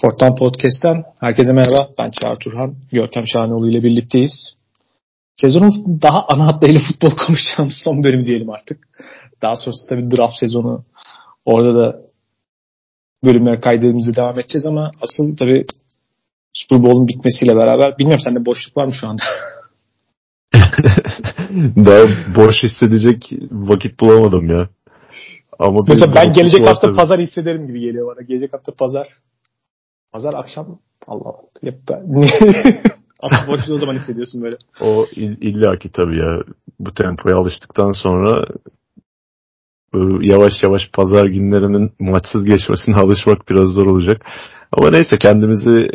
Fortan Podcast'ten herkese merhaba. Ben Çağrı Turhan. Görkem Şahanoğlu ile birlikteyiz. Sezonun daha ana hatlarıyla futbol konuşacağımız son bölümü diyelim artık. Daha sonrası tabii draft sezonu. Orada da bölümler kaydedimize devam edeceğiz ama asıl tabii Super Bowl'un bitmesiyle beraber bilmiyorum sende boşluk var mı şu anda? daha boş hissedecek vakit bulamadım ya. Ama Mesela ben gelecek hafta tabii. pazar hissederim gibi geliyor bana. Gelecek hafta pazar. Pazar akşam Allah Allah. Hep ben... Asıl boşluğu o zaman hissediyorsun böyle. O illa ki tabii ya. Bu tempoya alıştıktan sonra yavaş yavaş pazar günlerinin maçsız geçmesine alışmak biraz zor olacak. Ama neyse kendimizi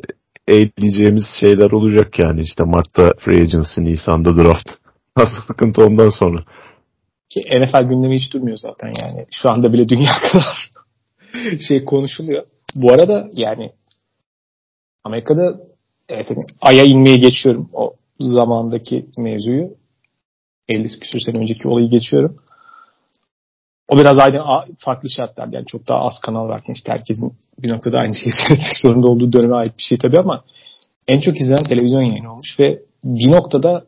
eğitleyeceğimiz şeyler olacak yani. işte Mart'ta free agency, Nisan'da draft. Nasıl sıkıntı ondan sonra. Ki NFL gündemi hiç durmuyor zaten yani. Şu anda bile dünya kadar şey konuşuluyor. Bu arada yani Amerika'da evet, Ay'a inmeye geçiyorum o zamandaki mevzuyu. 50 küsur sene önceki olayı geçiyorum. O biraz aynı farklı şartlar yani çok daha az kanal varken işte herkesin bir noktada aynı şeyi seyretmek zorunda olduğu döneme ait bir şey tabii ama en çok izlenen televizyon yayını olmuş ve bir noktada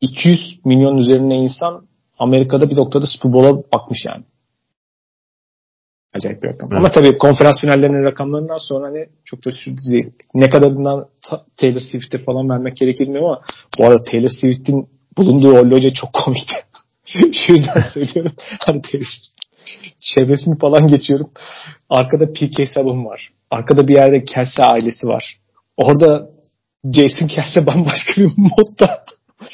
200 milyon üzerine insan Amerika'da bir noktada Super Bowl'a bakmış yani. Acayip bir rakam. Evet. Ama tabii konferans finallerinin rakamlarından sonra hani çok da şu ne kadarından Taylor Swift'e falan vermek gerekir bilmiyorum ama bu arada Taylor Swift'in bulunduğu o loca çok komikti. şu yüzden söylüyorum. Hani Taylor çevresini falan geçiyorum. Arkada PK Sabun var. Arkada bir yerde Kelsey ailesi var. Orada Jason Kelsey bambaşka bir modda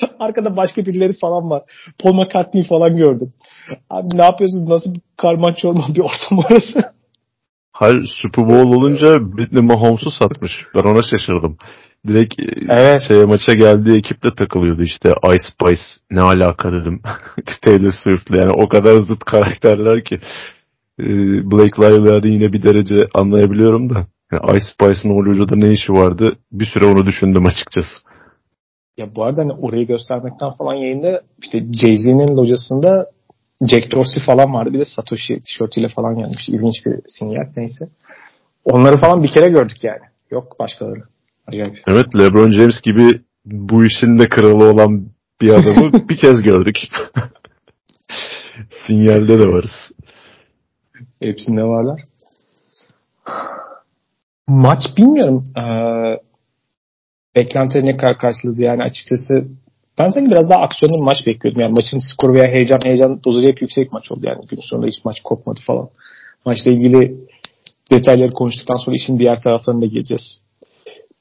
Arkada başka birileri falan var. Paul McCartney falan gördüm. Abi ne yapıyorsunuz? Nasıl bir karman çorman bir ortam orası? Hayır Super Bowl olunca Britney Mahomes'u satmış. Ben ona şaşırdım. Direkt e, evet. şeye, maça geldiği ekiple takılıyordu işte Ice Spice ne alaka dedim. Taylor Swift'le yani o kadar zıt karakterler ki. E, Blake Lively'de yine bir derece anlayabiliyorum da. Yani Ice Spice'ın o locada ne işi vardı bir süre onu düşündüm açıkçası. Ya bu arada hani orayı göstermekten falan yayında işte Jay-Z'nin locasında Jack Dorsey falan vardı. Bir de Satoshi tişörtüyle falan gelmiş. İlginç bir sinyal neyse. Onları falan bir kere gördük yani. Yok başkaları. Acayip. Evet LeBron James gibi bu işin de kralı olan bir adamı bir kez gördük. Sinyalde de varız. Hepsinde varlar. Maç bilmiyorum. Ee, beklentileri ne kadar karşıladı yani açıkçası ben sanki biraz daha aksiyonlu maç bekliyordum. Yani maçın skoru veya heyecan heyecan dozu hep yüksek maç oldu yani. Gün sonunda hiç maç kopmadı falan. Maçla ilgili detayları konuştuktan sonra işin diğer taraflarına geleceğiz.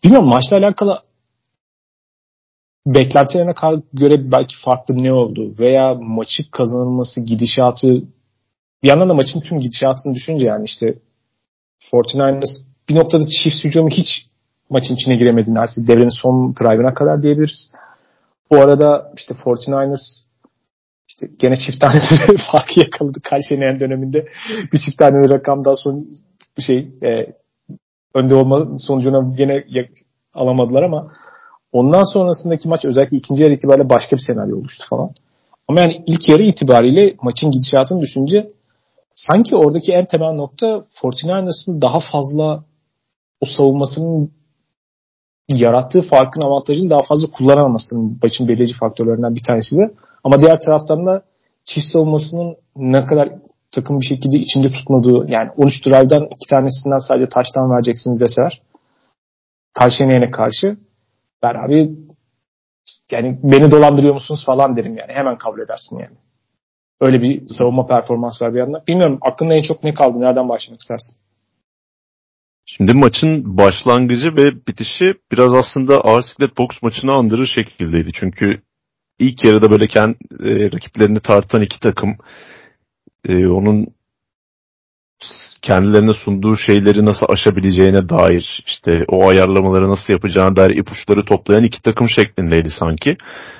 Bilmiyorum maçla alakalı beklentilerine göre belki farklı ne oldu veya maçı kazanılması gidişatı bir yandan da maçın tüm gidişatını düşünce yani işte 49ers bir noktada çift hücumu hiç maçın içine giremedi neredeyse devrenin son drive'ına kadar diyebiliriz. Bu arada işte 49ers işte gene çift tane farkı yakaladı Kayseri'nin döneminde. Bir çift tane rakamdan sonra bir şey e, önde olma sonucuna gene alamadılar ama ondan sonrasındaki maç özellikle ikinci yarı itibariyle başka bir senaryo oluştu falan. Ama yani ilk yarı itibariyle maçın gidişatını düşünce sanki oradaki en temel nokta 49ers'ın daha fazla o savunmasının yarattığı farkın avantajını daha fazla kullanamamasının maçın belirleyici faktörlerinden bir tanesi de. Ama diğer taraftan da çift savunmasının ne kadar takım bir şekilde içinde tutmadığı yani 13 drive'dan iki tanesinden sadece taştan vereceksiniz deseler karşı yenene karşı ben abi yani beni dolandırıyor musunuz falan derim yani. Hemen kabul edersin yani. Öyle bir savunma performans var bir yandan. Bilmiyorum aklında en çok ne kaldı? Nereden başlamak istersin? Şimdi maçın başlangıcı ve bitişi biraz aslında ağır siklet boks maçını andırır şekildeydi. Çünkü ilk yarıda böyle kendi, e, rakiplerini tartan iki takım e, onun kendilerine sunduğu şeyleri nasıl aşabileceğine dair işte o ayarlamaları nasıl yapacağına dair ipuçları toplayan iki takım şeklindeydi sanki.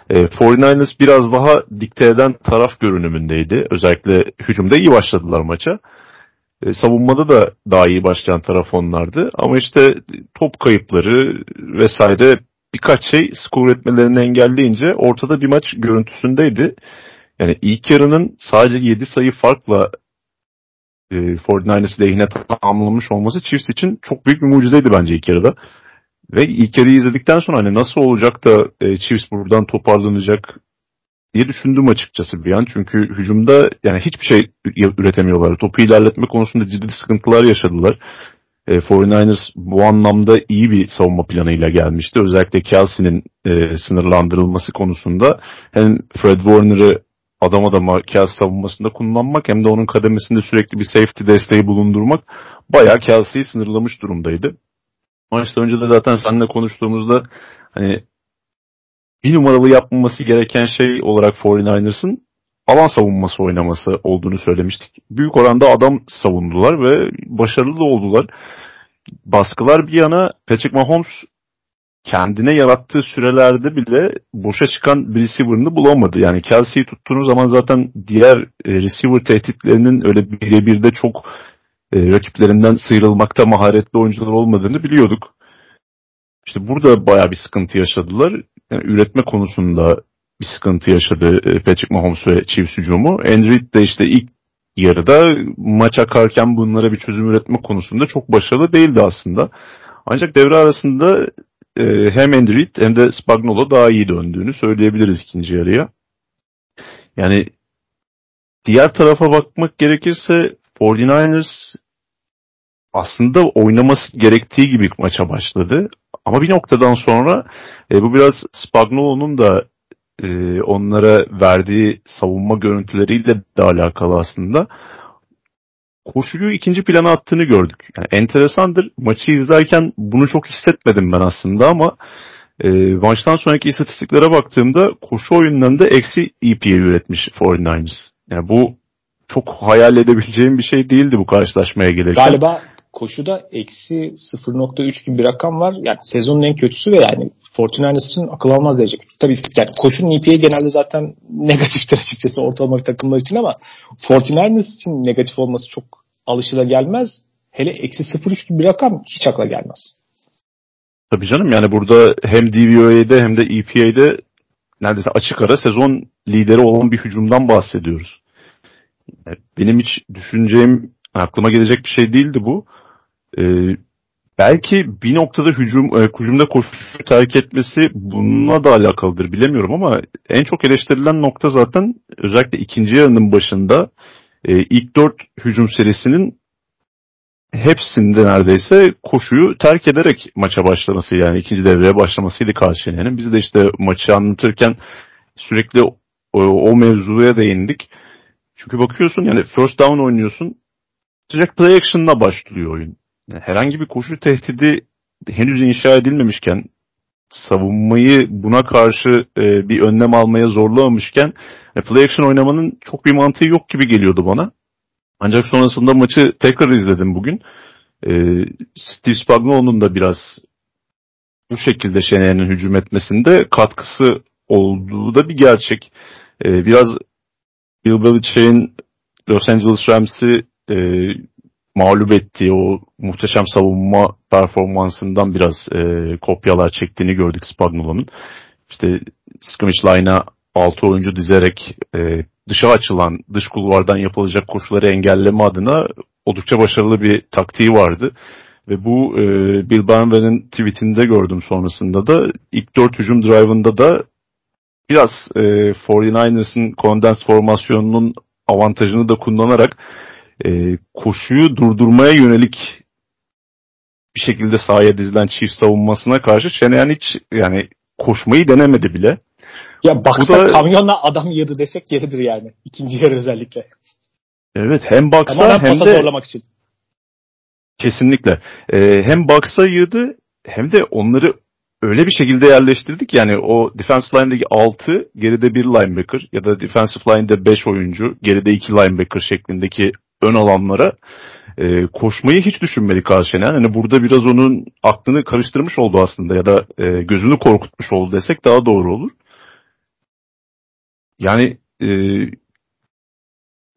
E, 49ers biraz daha dikte eden taraf görünümündeydi. Özellikle hücumda iyi başladılar maça. E, savunmada da daha iyi başlayan taraf onlardı. Ama işte top kayıpları vesaire birkaç şey skor etmelerini engelleyince ortada bir maç görüntüsündeydi. Yani ilk yarının sadece 7 sayı farkla e, 49ers lehine tamamlanmış olması Chiefs için çok büyük bir mucizeydi bence ilk yarıda. Ve ilk yarıyı izledikten sonra hani nasıl olacak da e, Chiefs buradan toparlanacak diye düşündüm açıkçası bir an. Çünkü hücumda yani hiçbir şey üretemiyorlar. Topu ilerletme konusunda ciddi sıkıntılar yaşadılar. E, 49ers bu anlamda iyi bir savunma planıyla gelmişti. Özellikle Kelsey'nin e, sınırlandırılması konusunda hem Fred Warner'ı adam adama Kelsey savunmasında kullanmak hem de onun kademesinde sürekli bir safety desteği bulundurmak bayağı Kelsey'yi sınırlamış durumdaydı. Maçtan önce de zaten seninle konuştuğumuzda hani bir numaralı yapmaması gereken şey olarak 49ers'ın alan savunması oynaması olduğunu söylemiştik. Büyük oranda adam savundular ve başarılı da oldular. Baskılar bir yana Patrick Mahomes kendine yarattığı sürelerde bile boşa çıkan bir receiver'ını bulamadı. Yani Kelsey'yi tuttuğunuz zaman zaten diğer e, receiver tehditlerinin öyle birebir de çok e, rakiplerinden sıyrılmakta maharetli oyuncular olmadığını biliyorduk. İşte burada baya bir sıkıntı yaşadılar. Yani üretme konusunda bir sıkıntı yaşadı e, Patrick Mahomes ve Chiefs hücumu. Andrew de işte ilk yarıda maç akarken bunlara bir çözüm üretme konusunda çok başarılı değildi aslında. Ancak devre arasında e, hem Andrew hem de Spagnolo daha iyi döndüğünü söyleyebiliriz ikinci yarıya. Yani diğer tarafa bakmak gerekirse 49ers aslında oynaması gerektiği gibi maça başladı. Ama bir noktadan sonra e, bu biraz Spagnuolo'nun da e, onlara verdiği savunma görüntüleriyle de alakalı aslında. Koşuyu ikinci plana attığını gördük. Yani enteresandır. Maçı izlerken bunu çok hissetmedim ben aslında ama e, maçtan sonraki istatistiklere baktığımda koşu oyunlarında eksi EPA üretmiş 49ers. Yani bu çok hayal edebileceğim bir şey değildi bu karşılaşmaya gelirken. Galiba koşuda eksi 0.3 gibi bir rakam var. Yani sezonun en kötüsü ve yani 49ers için akıl almaz derece. Tabii yani koşunun EPA genelde zaten negatiftir açıkçası ortalama takımlar için ama 49ers için negatif olması çok alışıla gelmez. Hele eksi 0.3 gibi bir rakam hiç akla gelmez. Tabii canım yani burada hem DVOA'de hem de EPA'de neredeyse açık ara sezon lideri olan bir hücumdan bahsediyoruz. Benim hiç düşüneceğim aklıma gelecek bir şey değildi bu. Ee, belki bir noktada hücum e, hücumda koşu terk etmesi bununla da alakalıdır bilemiyorum ama en çok eleştirilen nokta zaten özellikle ikinci yarının başında e, ilk dört hücum serisinin hepsinde neredeyse koşuyu terk ederek maça başlaması yani ikinci devreye başlamasıydı Karşıyaka'nın. Biz de işte maçı anlatırken sürekli o, o mevzuya değindik. Çünkü bakıyorsun yani first down oynuyorsun direkt play action'la başlıyor oyun herhangi bir koşu tehdidi henüz inşa edilmemişken savunmayı buna karşı e, bir önlem almaya zorlamamışken e, play action oynamanın çok bir mantığı yok gibi geliyordu bana. Ancak sonrasında maçı tekrar izledim bugün. E, Steve Spagnuolo'nun da biraz bu şekilde Şener'in hücum etmesinde katkısı olduğu da bir gerçek. E, biraz Bill Belichick'in Los Angeles Rams'i e, mağlup ettiği o muhteşem savunma performansından biraz e, kopyalar çektiğini gördük Spagnuolo'nun. İşte scrimmage line'a 6 oyuncu dizerek e, dışa açılan dış kulvardan yapılacak koşuları engelleme adına oldukça başarılı bir taktiği vardı. Ve bu e, Bill Barnwell'in tweetinde gördüm sonrasında da ilk dört hücum drive'ında da biraz e, 49ers'ın condensed formasyonunun avantajını da kullanarak e, koşuyu durdurmaya yönelik bir şekilde sahaya dizilen çift savunmasına karşı Şeneyan hiç yani koşmayı denemedi bile. Ya baksa da, kamyonla adam yedi desek yeridir yani. İkinci yarı özellikle. Evet hem baksa hem de zorlamak için. Kesinlikle. Ee, hem baksa yığdı hem de onları öyle bir şekilde yerleştirdik yani o defense line'deki 6 geride bir linebacker ya da defensive line'de 5 oyuncu geride 2 linebacker şeklindeki ön alanlara e, koşmayı hiç düşünmedik Arşener. Yani burada biraz onun aklını karıştırmış oldu aslında ya da e, gözünü korkutmuş oldu desek daha doğru olur. Yani e,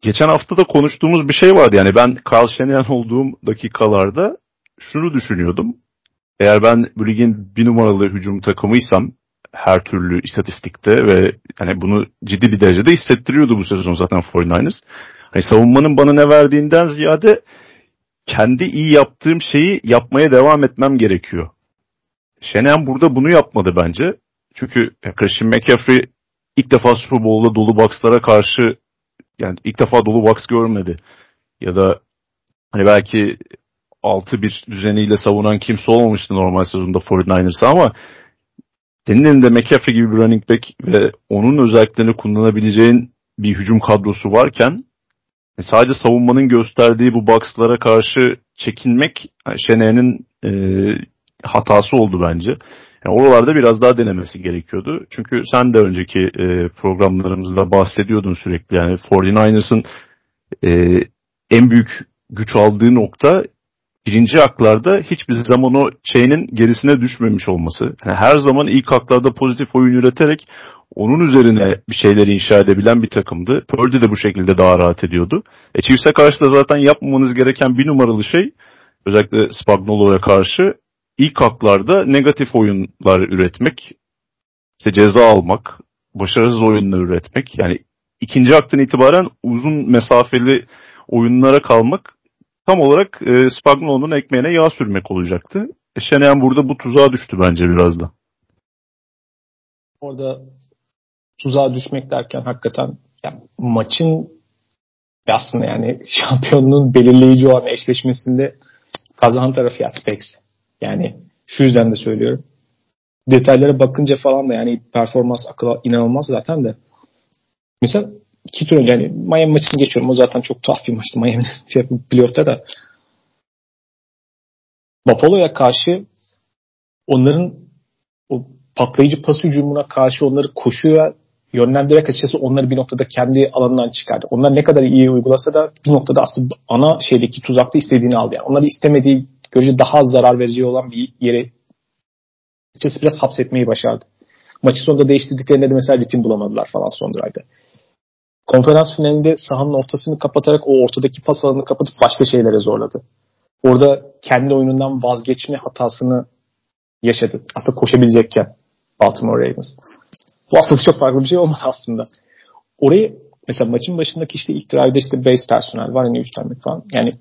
geçen hafta da konuştuğumuz bir şey vardı. Yani ben Carl Şenyan olduğum dakikalarda şunu düşünüyordum. Eğer ben bu ligin bir numaralı hücum takımıysam her türlü istatistikte ve hani bunu ciddi bir derecede hissettiriyordu bu sezon zaten 49ers. Yani savunmanın bana ne verdiğinden ziyade kendi iyi yaptığım şeyi yapmaya devam etmem gerekiyor. Şenem burada bunu yapmadı bence. Çünkü Christian McCaffrey ilk defa Super Bowl'da dolu boxlara karşı yani ilk defa dolu box görmedi. Ya da hani belki 6-1 düzeniyle savunan kimse olmamıştı normal sezonda 49ers'a ama senin elinde McCaffrey gibi bir running back ve onun özelliklerini kullanabileceğin bir hücum kadrosu varken e, sadece savunmanın gösterdiği bu boxlara karşı çekinmek Şene'nin e, hatası oldu bence. Yani oralarda biraz daha denemesi gerekiyordu. Çünkü sen de önceki e, programlarımızda bahsediyordun sürekli. Yani 49ers'ın e, en büyük güç aldığı nokta birinci haklarda hiçbir zaman o chain'in gerisine düşmemiş olması. Yani her zaman ilk haklarda pozitif oyun üreterek onun üzerine bir şeyleri inşa edebilen bir takımdı. Purdy de bu şekilde daha rahat ediyordu. E Chiefs'e karşı da zaten yapmamanız gereken bir numaralı şey özellikle Spagnuolo'ya karşı ilk haklarda negatif oyunlar üretmek, işte ceza almak, başarısız oyunlar üretmek. Yani ikinci haktan itibaren uzun mesafeli oyunlara kalmak tam olarak e, Spagnuolo'nun ekmeğine yağ sürmek olacaktı. E, Şeneyen burada bu tuzağa düştü bence biraz da. Orada tuzağa düşmek derken hakikaten yani maçın aslında yani şampiyonluğun belirleyici olan eşleşmesinde kazanan taraf ya Specs. Yani şu yüzden de söylüyorum. Detaylara bakınca falan da yani performans akıl inanılmaz zaten de. Mesela iki tur önce yani Miami maçını geçiyorum. O zaten çok tuhaf bir maçtı Miami'nin şey, playoff'ta da. Buffalo'ya karşı onların o patlayıcı pas hücumuna karşı onları koşuya yönlendirerek açıkçası onları bir noktada kendi alanından çıkardı. Onlar ne kadar iyi uygulasa da bir noktada aslında ana şeydeki tuzakta istediğini aldı. Yani onları istemediği görece daha zarar verici olan bir yere açıkçası biraz hapsetmeyi başardı. Maçı sonunda değiştirdiklerinde de mesela ritim bulamadılar falan son drive'da. Konferans finalinde sahanın ortasını kapatarak o ortadaki pas alanını kapatıp başka şeylere zorladı. Orada kendi oyunundan vazgeçme hatasını yaşadı. Aslında koşabilecekken Baltimore Ravens. Bu hafta çok farklı bir şey olmadı aslında. Orayı mesela maçın başındaki işte ilk drive'da işte base personel var hani üstlenmek falan. Yani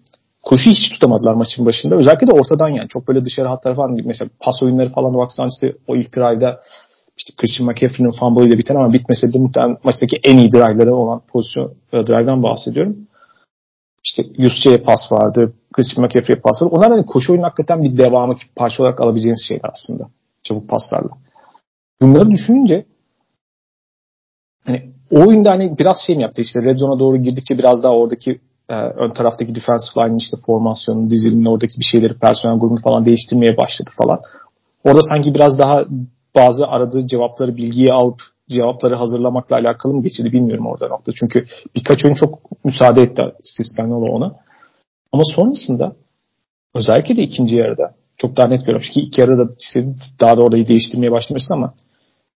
koşu hiç tutamadılar maçın başında. Özellikle de ortadan yani. Çok böyle dışarı hatlar falan mesela pas oyunları falan baksan işte o ilk drive'da işte Christian McCaffrey'nin fumble ile biten ama bitmese de muhtemelen maçtaki en iyi drive'ları olan pozisyon e, drive'dan bahsediyorum. İşte Yusuf'e pas vardı. Christian McCaffrey'e pas vardı. Onlar hani koşu oyunun hakikaten bir devamı parça olarak alabileceğiniz şeyler aslında. Çabuk paslarla. Bunları düşününce o oyunda hani biraz şey mi yaptı işte red zone'a doğru girdikçe biraz daha oradaki e, ön taraftaki defensive line'in işte formasyonunu, dizilimini, oradaki bir şeyleri, personel grubunu falan değiştirmeye başladı falan. Orada sanki biraz daha bazı aradığı cevapları, bilgiyi alıp cevapları hazırlamakla alakalı mı geçirdi bilmiyorum orada nokta. Çünkü birkaç oyun çok müsaade etti Steve Spagnuolo ona. Ama sonrasında özellikle de ikinci yarıda çok daha net görüyorum. Çünkü ilk yarıda işte daha da orayı değiştirmeye başlamışsın ama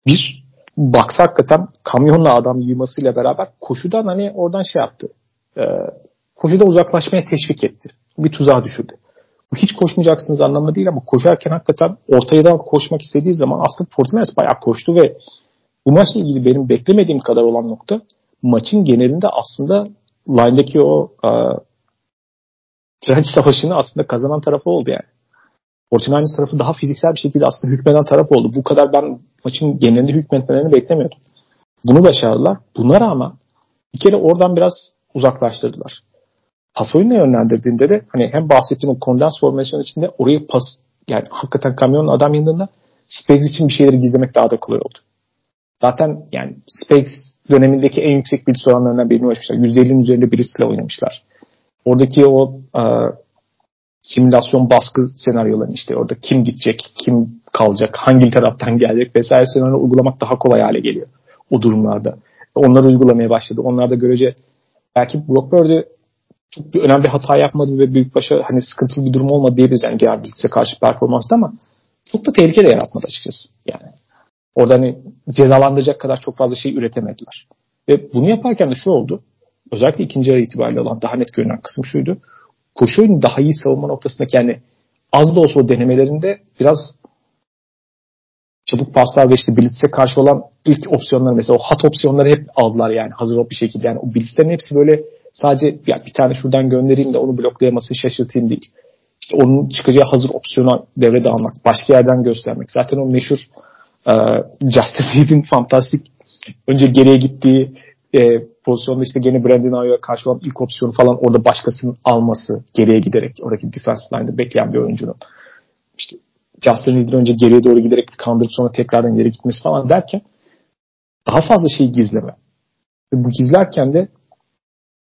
bir baksa hakikaten kamyonla adam yığmasıyla beraber koşudan hani oradan şey yaptı. E, koşuda uzaklaşmaya teşvik etti. Bir tuzağa düşürdü. Bu hiç koşmayacaksınız anlamı değil ama koşarken hakikaten ortaya da koşmak istediği zaman aslında Fortnite bayağı koştu ve bu maçla ilgili benim beklemediğim kadar olan nokta maçın genelinde aslında line'deki o e, trench savaşını aslında kazanan tarafı oldu yani. Fortnite tarafı daha fiziksel bir şekilde aslında hükmeden taraf oldu. Bu kadar ben maçın genelinde hükmetmelerini beklemiyordum. Bunu başardılar. Buna rağmen bir kere oradan biraz uzaklaştırdılar pas oyununa yönlendirdiğinde de hani hem bahsettiğim o kondens formasyon içinde oraya pas yani hakikaten kamyonun adam yanında Spags için bir şeyleri gizlemek daha da kolay oldu. Zaten yani Spags dönemindeki en yüksek bilis oranlarından birini ulaşmışlar. %50'nin üzerinde bilisle oynamışlar. Oradaki o e, simülasyon baskı senaryolarını işte orada kim gidecek, kim kalacak, hangi taraftan gelecek vesaire senaryo uygulamak daha kolay hale geliyor o durumlarda. Onları uygulamaya başladı. Onlar da görece belki Brock Purdy çok bir önemli hata yapmadı ve büyük başa hani sıkıntılı bir durum olmadı diyebiliriz yani diğer Blitz'e karşı performansta ama çok da tehlike de yaratmadı açıkçası. Yani orada hani cezalandıracak kadar çok fazla şey üretemediler. Ve bunu yaparken de şu oldu. Özellikle ikinci yarı itibariyle olan daha net görünen kısım şuydu. Koşu oyunu daha iyi savunma noktasındaki yani az da olsa o denemelerinde biraz çabuk paslar ve işte Blitz'e karşı olan ilk opsiyonlar mesela o hat opsiyonları hep aldılar yani hazır bir şekilde. Yani o Blitz'lerin hepsi böyle sadece ya bir tane şuradan göndereyim de onu bloklayamasını şaşırtayım değil. İşte onun çıkacağı hazır opsiyonu devrede almak, başka yerden göstermek. Zaten o meşhur e, Justin Reed'in fantastik önce geriye gittiği e, pozisyonda işte gene Brandon Ayo'ya karşı olan ilk opsiyonu falan orada başkasının alması geriye giderek oradaki defense line'da bekleyen bir oyuncunun işte Justin Reed'in önce geriye doğru giderek bir kandırıp sonra tekrardan geri gitmesi falan derken daha fazla şeyi gizleme. Ve bu gizlerken de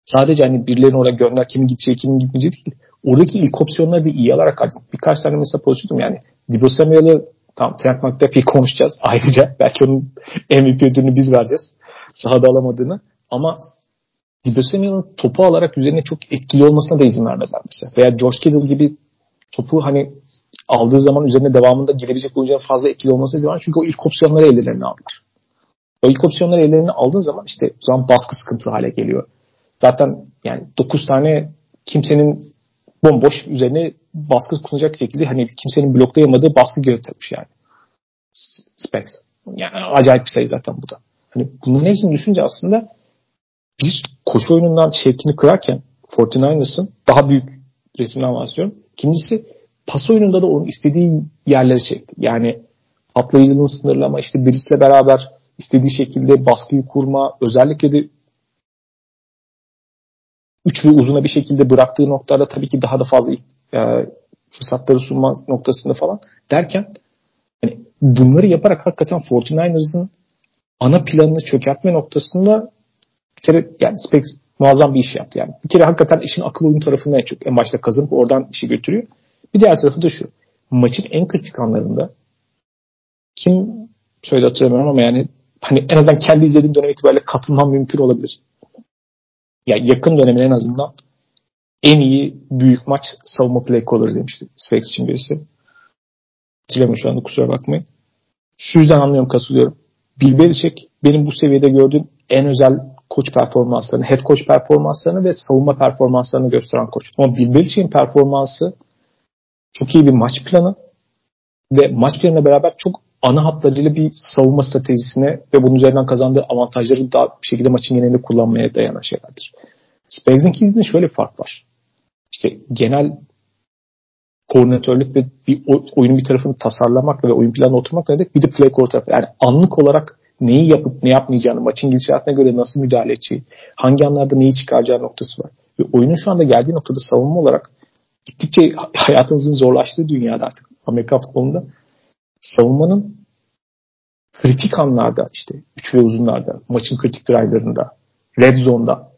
sadece hani birilerini oraya gönder kimin gideceği kimin gitmeyeceği değil. Oradaki ilk opsiyonları da iyi alarak artık birkaç tane mesela pozisyonum yani Debo Samuel'ı tam Trent McDuffie'yi konuşacağız ayrıca. Belki onun MVP ödülünü biz vereceğiz. Sahada alamadığını. Debo Samuel'ın topu alarak üzerine çok etkili olmasına da izin vermezler mesela. Veya George Kittle gibi topu hani aldığı zaman üzerine devamında gelebilecek oyuncuların fazla etkili olmasına izin vermez. Çünkü o ilk opsiyonları ellerine aldılar. O ilk opsiyonları ellerine aldığın zaman işte o zaman baskı sıkıntılı hale geliyor. Zaten yani 9 tane kimsenin bomboş üzerine baskı kullanacak şekilde hani kimsenin bloklayamadığı baskı göstermiş yani. Specs. Yani acayip bir sayı zaten bu da. Hani bunun hepsini düşünce aslında bir koşu oyunundan şevkini kırarken 49ers'ın daha büyük resimden bahsediyorum. İkincisi pas oyununda da onun istediği yerleri çekti. Yani patlayıcılığını sınırlama, işte birisiyle beraber istediği şekilde baskıyı kurma, özellikle de üç ve uzuna bir şekilde bıraktığı noktada tabii ki daha da fazla e, fırsatları sunma noktasında falan derken yani bunları yaparak hakikaten 49ers'ın ana planını çökertme noktasında bir kere yani Specs muazzam bir iş yaptı yani. Bir kere hakikaten işin akıl oyun tarafından çok en başta kazanıp oradan işi götürüyor. Bir diğer tarafı da şu. Maçın en kritik anlarında kim söyledi hatırlamıyorum ama yani hani en azından kendi izlediğim dönem itibariyle katılmam mümkün olabilir. Ya yani yakın dönemin en azından en iyi büyük maç savunma play caller demişti Sphinx için birisi. Hatırlamıyorum şu anda kusura bakmayın. Şu yüzden anlıyorum katılıyorum. Bill Belichick benim bu seviyede gördüğüm en özel koç performanslarını, head coach performanslarını ve savunma performanslarını gösteren koç. Ama Bill Belichick'in performansı çok iyi bir maç planı ve maç planıyla beraber çok ana hatlarıyla bir savunma stratejisine ve bunun üzerinden kazandığı avantajları daha bir şekilde maçın genelinde kullanmaya dayanan şeylerdir. Spags'in şöyle bir fark var. İşte genel koordinatörlük ve bir oyunun bir tarafını tasarlamakla ve oyun planına oturmakla dedik bir de play call tarafı. Yani anlık olarak neyi yapıp ne yapmayacağını, maçın gidişatına göre nasıl müdahale edeceği, hangi anlarda neyi çıkaracağı noktası var. Ve oyunun şu anda geldiği noktada savunma olarak gittikçe hayatınızın zorlaştığı dünyada artık Amerika futbolunda savunmanın kritik anlarda işte 3 ve uzunlarda, maçın kritik drive'larında, red zone'da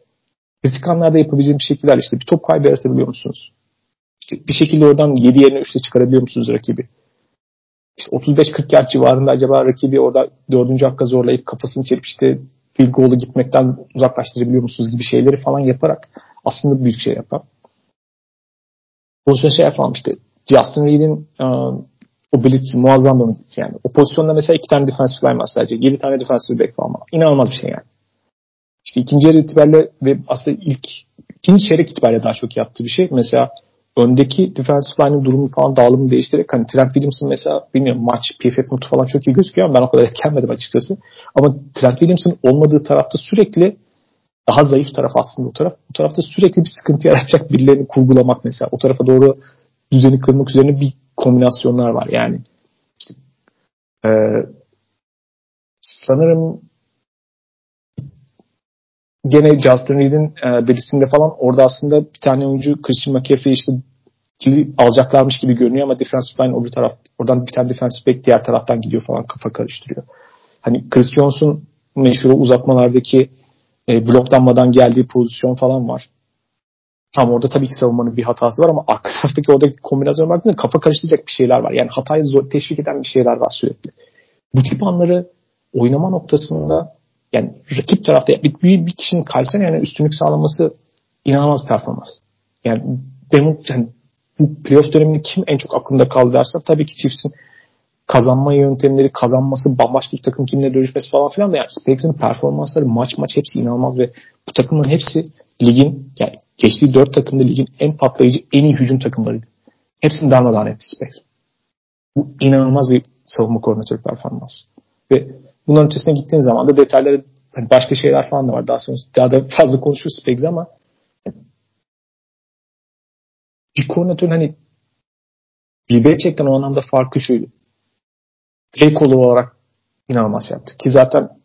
kritik anlarda yapabileceğim şekiller işte bir top kaybı yaratabiliyor musunuz? İşte bir şekilde oradan 7 yerine 3'te çıkarabiliyor musunuz rakibi? İşte 35-40 yard civarında acaba rakibi orada 4. hakka zorlayıp kafasını çelip işte field goal'u gitmekten uzaklaştırabiliyor musunuz gibi şeyleri falan yaparak aslında büyük şey yapan. Pozisyon şey yapalım işte Justin Reed'in uh, o blitz muazzam bir blitz yani. O pozisyonda mesela iki tane defensive line var sadece. Yedi tane defensive back var. İnanılmaz bir şey yani. İşte ikinci yarı itibariyle ve aslında ilk ikinci çeyrek itibariyle daha çok yaptığı bir şey. Mesela öndeki defensive line'ın durumu falan dağılımı değiştirerek hani Trent Williams'ın mesela bilmiyorum maç PFF notu falan çok iyi gözüküyor ama ben o kadar etkilenmedim açıkçası. Ama Trent Williams'ın olmadığı tarafta sürekli daha zayıf taraf aslında o taraf. O tarafta sürekli bir sıkıntı yaratacak birilerini kurgulamak mesela. O tarafa doğru düzeni kırmak üzerine bir kombinasyonlar var. Yani işte, e, sanırım gene Justin Reed'in e, birisinde falan orada aslında bir tane oyuncu Christian McCaffrey işte alacaklarmış gibi görünüyor ama defensive line öbür taraf oradan bir tane defensive back diğer taraftan gidiyor falan kafa karıştırıyor. Hani Chris Jones'un meşhur uzatmalardaki e, bloklanmadan geldiği pozisyon falan var. Tam orada tabii ki savunmanın bir hatası var ama arka taraftaki oradaki kombinasyon baktığında kafa karıştıracak bir şeyler var. Yani hatayı zor, teşvik eden bir şeyler var sürekli. Bu tip anları oynama noktasında yani rakip tarafta bir, bir, kişinin karşısına yani üstünlük sağlaması inanılmaz performans. Yani, demo, yani bu playoff dönemini kim en çok aklında kaldı derse tabii ki Chiefs'in kazanma yöntemleri, kazanması, bambaşka bir takım kimle dönüşmesi falan filan da yani Spags'in performansları maç maç hepsi inanılmaz ve bu takımların hepsi ligin yani geçtiği dört takımda ligin en patlayıcı, en iyi hücum takımlarıydı. Hepsini darmadağın etti Spags. Bu inanılmaz bir savunma koordinatörü performans. Ve Bunların ötesine gittiğin zaman da detaylara hani başka şeyler falan da var. Daha sonra daha da fazla konuşuruz Spags ama bir koordinatörün hani gerçekten o anlamda farkı şuydu. Play kolu olarak inanılmaz şey yaptı. Ki zaten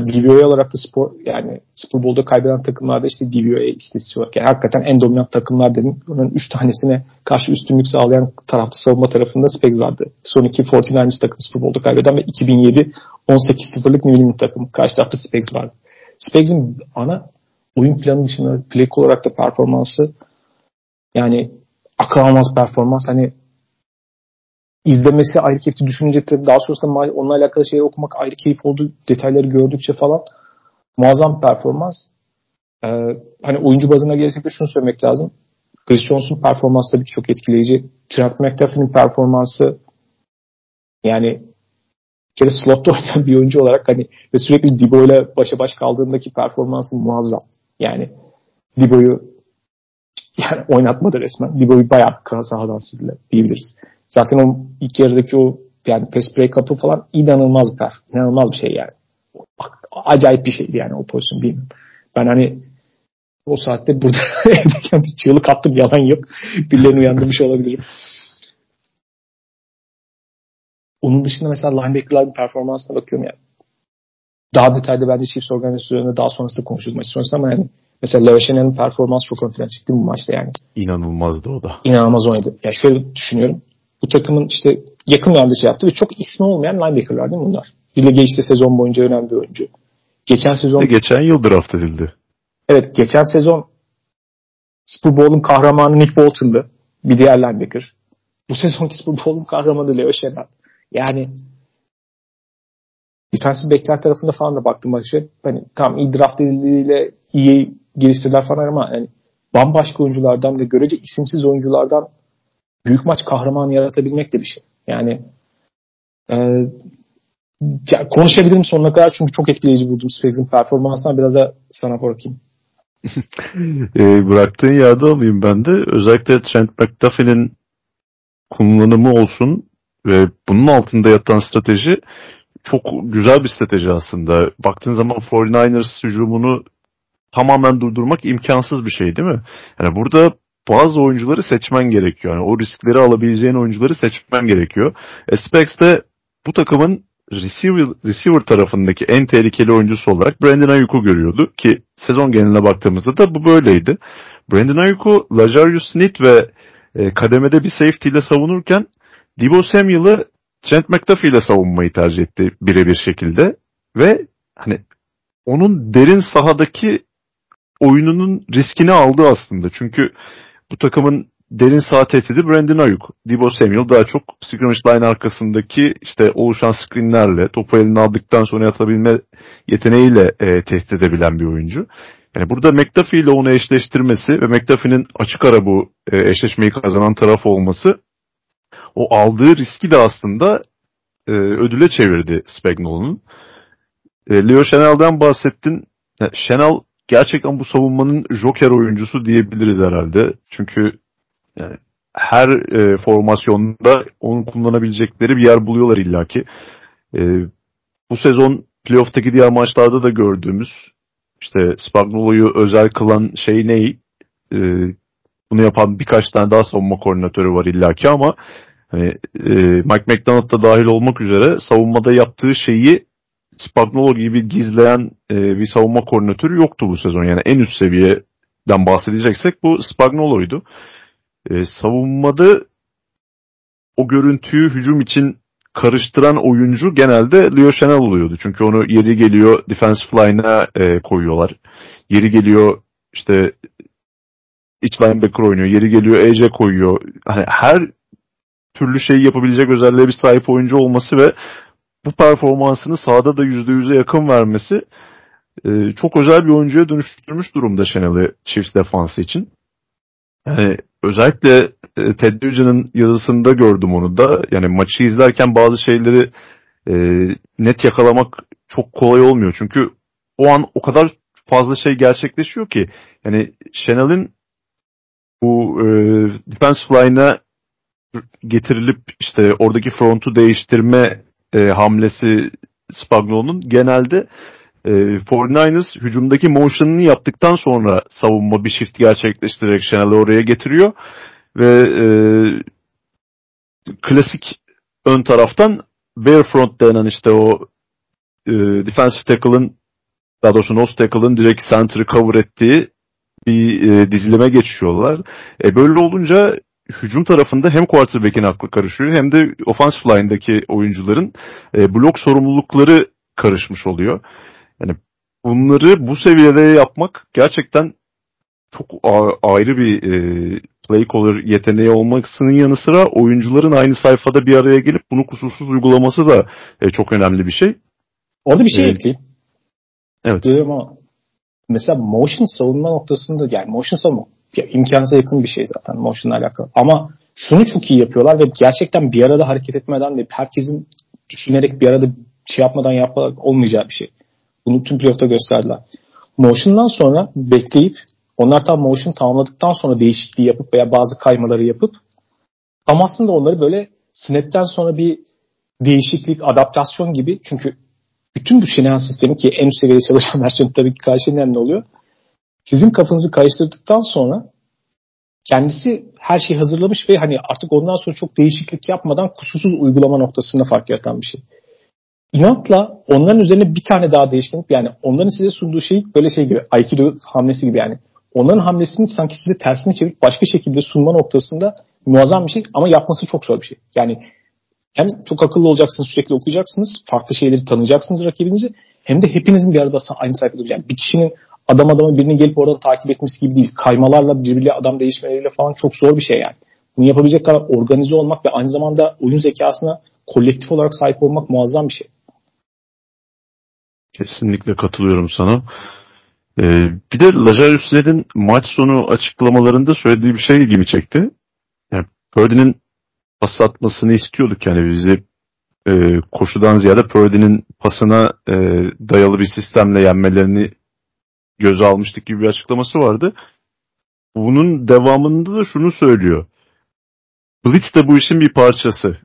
DVOA olarak da spor yani Super Bowl'da kaybeden takımlarda işte DVOA istatistiği olarak yani hakikaten en dominant takımlar dedim. Bunun 3 tanesine karşı üstünlük sağlayan tarafta savunma tarafında Spags vardı. Son iki 49ers takım Super Bowl'da kaybeden ve 2007 18-0'lık New England takım. Karşı tarafta Spags vardı. Spags'in ana oyun planı dışında play olarak da performansı yani akıl almaz performans. Hani izlemesi ayrı keyifli düşününce tabii daha sonrasında onunla alakalı şeyleri okumak ayrı keyif oldu. Detayları gördükçe falan muazzam performans. Ee, hani oyuncu bazına gelirsek de şunu söylemek lazım. Chris Jones'un performansı tabii ki çok etkileyici. Trent McDuffie'nin performansı yani kere slotta oynayan bir oyuncu olarak hani ve sürekli Dibo ile başa baş kaldığındaki performansı muazzam. Yani Dibo'yu yani oynatmadı resmen. Dibo'yu bayağı sahadan sildiler diyebiliriz. Zaten o ilk yarıdaki o yani pass break up'ı falan inanılmaz bir inanılmaz bir şey yani. Acayip bir şeydi yani o pozisyon bilmiyorum. Ben hani o saatte burada evdeyken bir çığlık attım yalan yok. Birilerini uyandırmış olabilirim. Onun dışında mesela linebacker'ların performansına bakıyorum yani. Daha detaylı bence Chiefs organizasyonunda daha sonrasında konuşuruz maç sonrasında ama yani mesela Leveşen'in performansı çok ön plana çıktı bu maçta yani. İnanılmazdı o da. İnanılmaz oynadı. Ya şöyle düşünüyorum bu takımın işte yakın dönemde şey yaptı ve çok ismi olmayan linebacker'lar değil mi bunlar? Bir de işte sezon boyunca önemli bir oyuncu. Geçen sezon... Geçen yıl draft edildi. Evet geçen sezon Super Bowl'un kahramanı Nick Bolton'dı. Bir diğer linebacker. Bu sezonki Super Bowl'un kahramanı Leo Shannon. Yani defensive backler tarafında falan da baktım maçı. Hani tam iyi draft edildiğiyle iyi geliştirdiler falan ama yani bambaşka oyunculardan ve görece isimsiz oyunculardan büyük maç kahramanı yaratabilmek de bir şey. Yani e, ya konuşabilirim sonuna kadar çünkü çok etkileyici buldum Spags'in performansına biraz da sana bırakayım. e, bıraktığın yerde alayım ben de. Özellikle Trent McDuffie'nin kullanımı olsun ve bunun altında yatan strateji çok güzel bir strateji aslında. Baktığın zaman 49ers hücumunu tamamen durdurmak imkansız bir şey değil mi? Yani burada bazı oyuncuları seçmen gerekiyor. Yani o riskleri alabileceğin oyuncuları seçmen gerekiyor. Specs de bu takımın receiver, receiver tarafındaki en tehlikeli oyuncusu olarak Brandon Ayuk'u görüyordu ki sezon geneline baktığımızda da bu böyleydi. Brandon Ayuk'u Lajarius Smith ve e, kademede bir safety ile savunurken Debo Samuel'ı Trent McDuffie ile savunmayı tercih etti birebir şekilde ve hani onun derin sahadaki oyununun riskini aldı aslında. Çünkü bu takımın derin sağ tehdidi Brandon Ayuk. Debo Samuel daha çok scrimmage line arkasındaki işte oluşan screenlerle topu eline aldıktan sonra atabilme yeteneğiyle e, tehdit edebilen bir oyuncu. Yani burada McDuffie ile onu eşleştirmesi ve McDuffie'nin açık ara bu e, eşleşmeyi kazanan taraf olması o aldığı riski de aslında e, ödüle çevirdi Spagnuolo'nun. E, Leo Chanel'den bahsettin. Yani Chanel gerçekten bu savunmanın joker oyuncusu diyebiliriz herhalde. Çünkü yani her e, formasyonda onu kullanabilecekleri bir yer buluyorlar illaki. E, bu sezon playoff'taki diğer maçlarda da gördüğümüz işte Spagnuolo'yu özel kılan şey ne? E, bunu yapan birkaç tane daha savunma koordinatörü var illaki ama hani, e, Mike McDonald da dahil olmak üzere savunmada yaptığı şeyi Spagnolo gibi gizleyen e, bir savunma koordinatörü yoktu bu sezon. Yani en üst seviyeden bahsedeceksek bu Spagnolo'ydu. E, savunmada o görüntüyü hücum için karıştıran oyuncu genelde Leo Chanel oluyordu. Çünkü onu yeri geliyor defensive line'a e, koyuyorlar. Yeri geliyor işte iç linebacker oynuyor. Yeri geliyor EC koyuyor. Hani her türlü şeyi yapabilecek özelliğe bir sahip oyuncu olması ve bu performansını sahada da %100'e yakın vermesi e, çok özel bir oyuncuya dönüştürmüş durumda Chanel'i Chiefs defansı için. Yani özellikle e, Ted Nugent'ın yazısında gördüm onu da. Yani maçı izlerken bazı şeyleri e, net yakalamak çok kolay olmuyor. Çünkü o an o kadar fazla şey gerçekleşiyor ki. Yani Chanel'in bu e, defensive line'a getirilip işte oradaki frontu değiştirme e, hamlesi Spagnuolo'nun genelde e, 49ers hücumdaki motion'ını yaptıktan sonra savunma bir shift gerçekleştirerek Chanel'i oraya getiriyor. ve e, klasik ön taraftan bare front denen işte o e, defensive tackle'ın daha doğrusu nose tackle'ın direkt center'ı cover ettiği bir e, dizilime geçiyorlar. E, böyle olunca hücum tarafında hem quarterback'in aklı karışıyor hem de offensive line'daki oyuncuların e, blok sorumlulukları karışmış oluyor. Yani bunları bu seviyede yapmak gerçekten çok ayrı bir e, play caller yeteneği olmasının yanı sıra oyuncuların aynı sayfada bir araya gelip bunu kusursuz uygulaması da e, çok önemli bir şey. Orada bir şey ee, ekleyeyim. Evet. Ama mesela motion savunma noktasında yani motion savunma ya, imkansıza yakın bir şey zaten motion'la alakalı. Ama şunu çok iyi yapıyorlar ve gerçekten bir arada hareket etmeden ve herkesin düşünerek bir arada şey yapmadan yapmak olmayacağı bir şey. Bunu tüm playoff'ta gösterdiler. Motion'dan sonra bekleyip onlar tam motion tamamladıktan sonra değişikliği yapıp veya bazı kaymaları yapıp tam aslında onları böyle snap'ten sonra bir değişiklik, adaptasyon gibi çünkü bütün bu Shanahan sistemi ki en üst seviyede çalışan versiyon tabii ki karşılığında ne oluyor? Sizin kafanızı karıştırdıktan sonra kendisi her şeyi hazırlamış ve hani artık ondan sonra çok değişiklik yapmadan kusursuz uygulama noktasında fark yaratan bir şey. İnatla onların üzerine bir tane daha değişkenlik yani onların size sunduğu şey böyle şey gibi Aikido hamlesi gibi yani. Onların hamlesini sanki size tersine çevirip başka şekilde sunma noktasında muazzam bir şey ama yapması çok zor bir şey. Yani hem çok akıllı olacaksınız sürekli okuyacaksınız farklı şeyleri tanıyacaksınız rakibinizi hem de hepinizin bir arada aynı sayfada yani bir kişinin adam adama birini gelip oradan takip etmesi gibi değil. Kaymalarla birbiriyle adam değişmeleriyle falan çok zor bir şey yani. Bunu yapabilecek kadar organize olmak ve aynı zamanda oyun zekasına kolektif olarak sahip olmak muazzam bir şey. Kesinlikle katılıyorum sana. Ee, bir de Lazarus Ned'in maç sonu açıklamalarında söylediği bir şey ilgimi çekti. Yani Purdy'nin pas atmasını istiyorduk yani bizi e, koşudan ziyade Purdy'nin pasına e, dayalı bir sistemle yenmelerini göze almıştık gibi bir açıklaması vardı. Bunun devamında da şunu söylüyor. Blitz de bu işin bir parçası.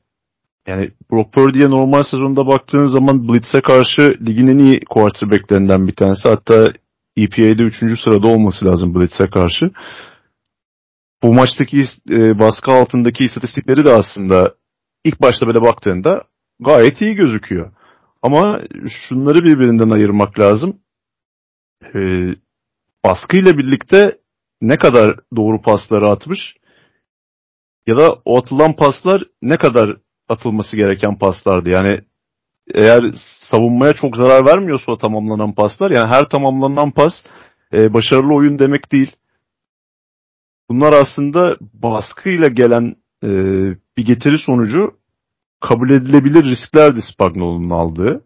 Yani Brock Purdy'ye normal sezonda baktığın zaman Blitz'e karşı ligin en iyi quarterbacklerinden bir tanesi. Hatta EPA'de 3. sırada olması lazım Blitz'e karşı. Bu maçtaki e, baskı altındaki istatistikleri de aslında ilk başta böyle baktığında gayet iyi gözüküyor. Ama şunları birbirinden ayırmak lazım. E, baskıyla birlikte ne kadar doğru pasları atmış ya da o atılan paslar ne kadar atılması gereken paslardı. Yani eğer savunmaya çok zarar vermiyorsa o tamamlanan paslar yani her tamamlanan pas e, başarılı oyun demek değil. Bunlar aslında baskıyla gelen e, bir getiri sonucu kabul edilebilir risklerdi Spagnuolo'nun aldığı.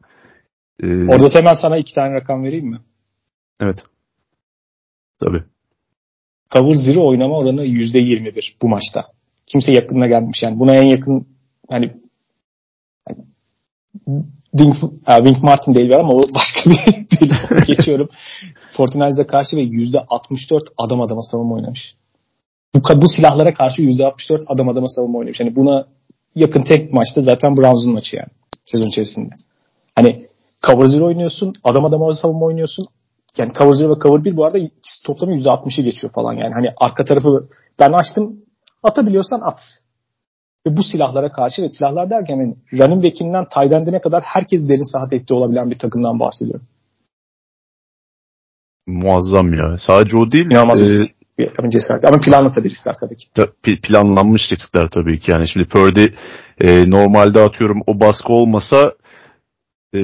Ee, Orada hemen sana iki tane rakam vereyim mi? Evet. Tabii. Cover Zero oynama oranı %21 bu maçta. Kimse yakınına gelmiş yani. Buna en yakın hani, hani Wink, Wink Martin değil var ama o başka bir değil. Geçiyorum. Fortnite'a karşı ve %64 adam adama savunma oynamış. Bu, bu silahlara karşı %64 adam adama savunma oynamış. Yani buna yakın tek maçta zaten Browns'un maçı yani sezon içerisinde. Hani cover zero oynuyorsun, adam adama savunma oynuyorsun. Yani cover zero ve cover 1 bu arada toplamı %60'ı geçiyor falan yani. Hani arka tarafı ben açtım atabiliyorsan at. Ve bu silahlara karşı ve silahlar derken yani running back'inden tight kadar herkes derin saha tehdidi olabilen bir takımdan bahsediyorum. Muazzam ya. Sadece o değil. İnanılmaz e, bir cesaret. Ama planlı tabii riskler tabii ki. Planlanmış riskler tabii ki. Yani şimdi Purdy e, normalde atıyorum o baskı olmasa e,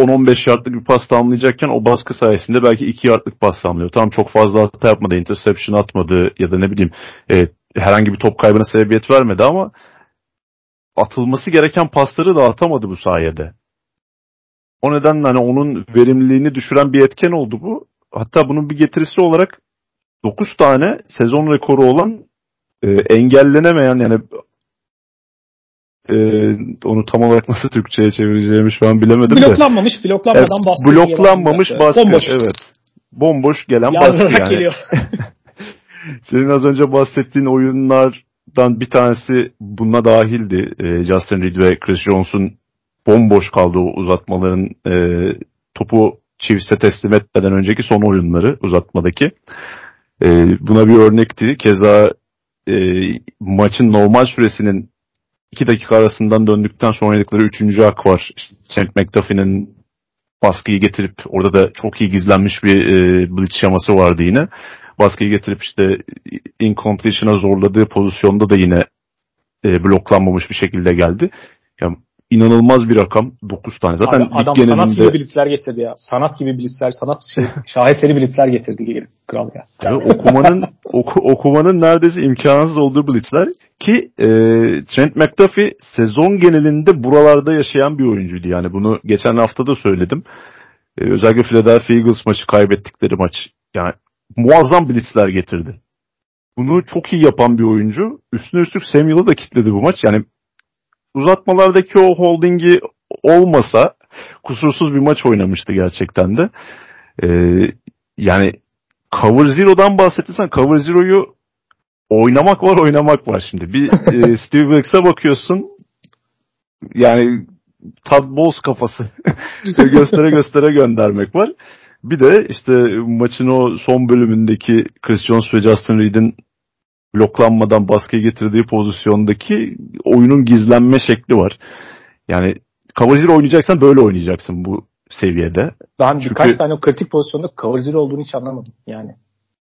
10-15 yardlık bir pas tamamlayacakken o baskı sayesinde belki 2 yardlık pas tamamlıyor. Tam çok fazla hata yapmadı, interception atmadı ya da ne bileyim e, herhangi bir top kaybına sebebiyet vermedi ama atılması gereken pasları da atamadı bu sayede. O nedenle hani onun verimliliğini düşüren bir etken oldu bu. Hatta bunun bir getirisi olarak 9 tane sezon rekoru olan e, engellenemeyen yani e, onu tam olarak nasıl Türkçe'ye çevireceğimi şu an bilemedim bloklanmamış, de. Bloklanmadan evet, baskı. Bloklanmamış baskı. Bomboş. Evet. Bomboş gelen Yardırarak baskı yani. geliyor. Senin az önce bahsettiğin oyunlardan bir tanesi buna dahildi. E, Justin Reed ve Chris Jones'un bomboş kaldığı uzatmaların e, topu Chiefs'e teslim etmeden önceki son oyunları uzatmadaki. E, buna bir örnekti. Keza e, maçın normal süresinin 2 dakika arasından döndükten sonra oynadıkları 3. hak var. İşte Trent McDuffie'nin baskıyı getirip orada da çok iyi gizlenmiş bir e, blitz şaması vardı yine. Baskıyı getirip işte incompletion'a zorladığı pozisyonda da yine e, bloklanmamış bir şekilde geldi. Yani inanılmaz bir rakam. 9 tane. Zaten Abi, adam genelinde... sanat gibi blitzler getirdi ya. Sanat gibi blitzler, sanat şey, şaheseri blitzler getirdi kral ya. Yani okumanın oku, okumanın neredeyse imkansız olduğu blitzler ki e, Trent McDuffie sezon genelinde buralarda yaşayan bir oyuncuydu. Yani bunu geçen hafta da söyledim. E, özellikle Philadelphia Eagles maçı kaybettikleri maç. Yani muazzam blitzler getirdi. Bunu çok iyi yapan bir oyuncu. Üstüne üstlük Samuel'ı da kitledi bu maç. Yani uzatmalardaki o holdingi olmasa kusursuz bir maç oynamıştı gerçekten de. Ee, yani Cover Zero'dan bahsettiğsen Cover Zero'yu oynamak var oynamak var şimdi. Bir e, Steve Wilkes'e bakıyorsun yani Todd Bowles kafası göstere göstere göndermek var. Bir de işte maçın o son bölümündeki Chris Jones ve Justin Reed'in bloklanmadan baskıya getirdiği pozisyondaki oyunun gizlenme şekli var. Yani cover oynayacaksan böyle oynayacaksın bu seviyede. Ben Çünkü... birkaç tane o kritik pozisyonda cover olduğunu hiç anlamadım yani.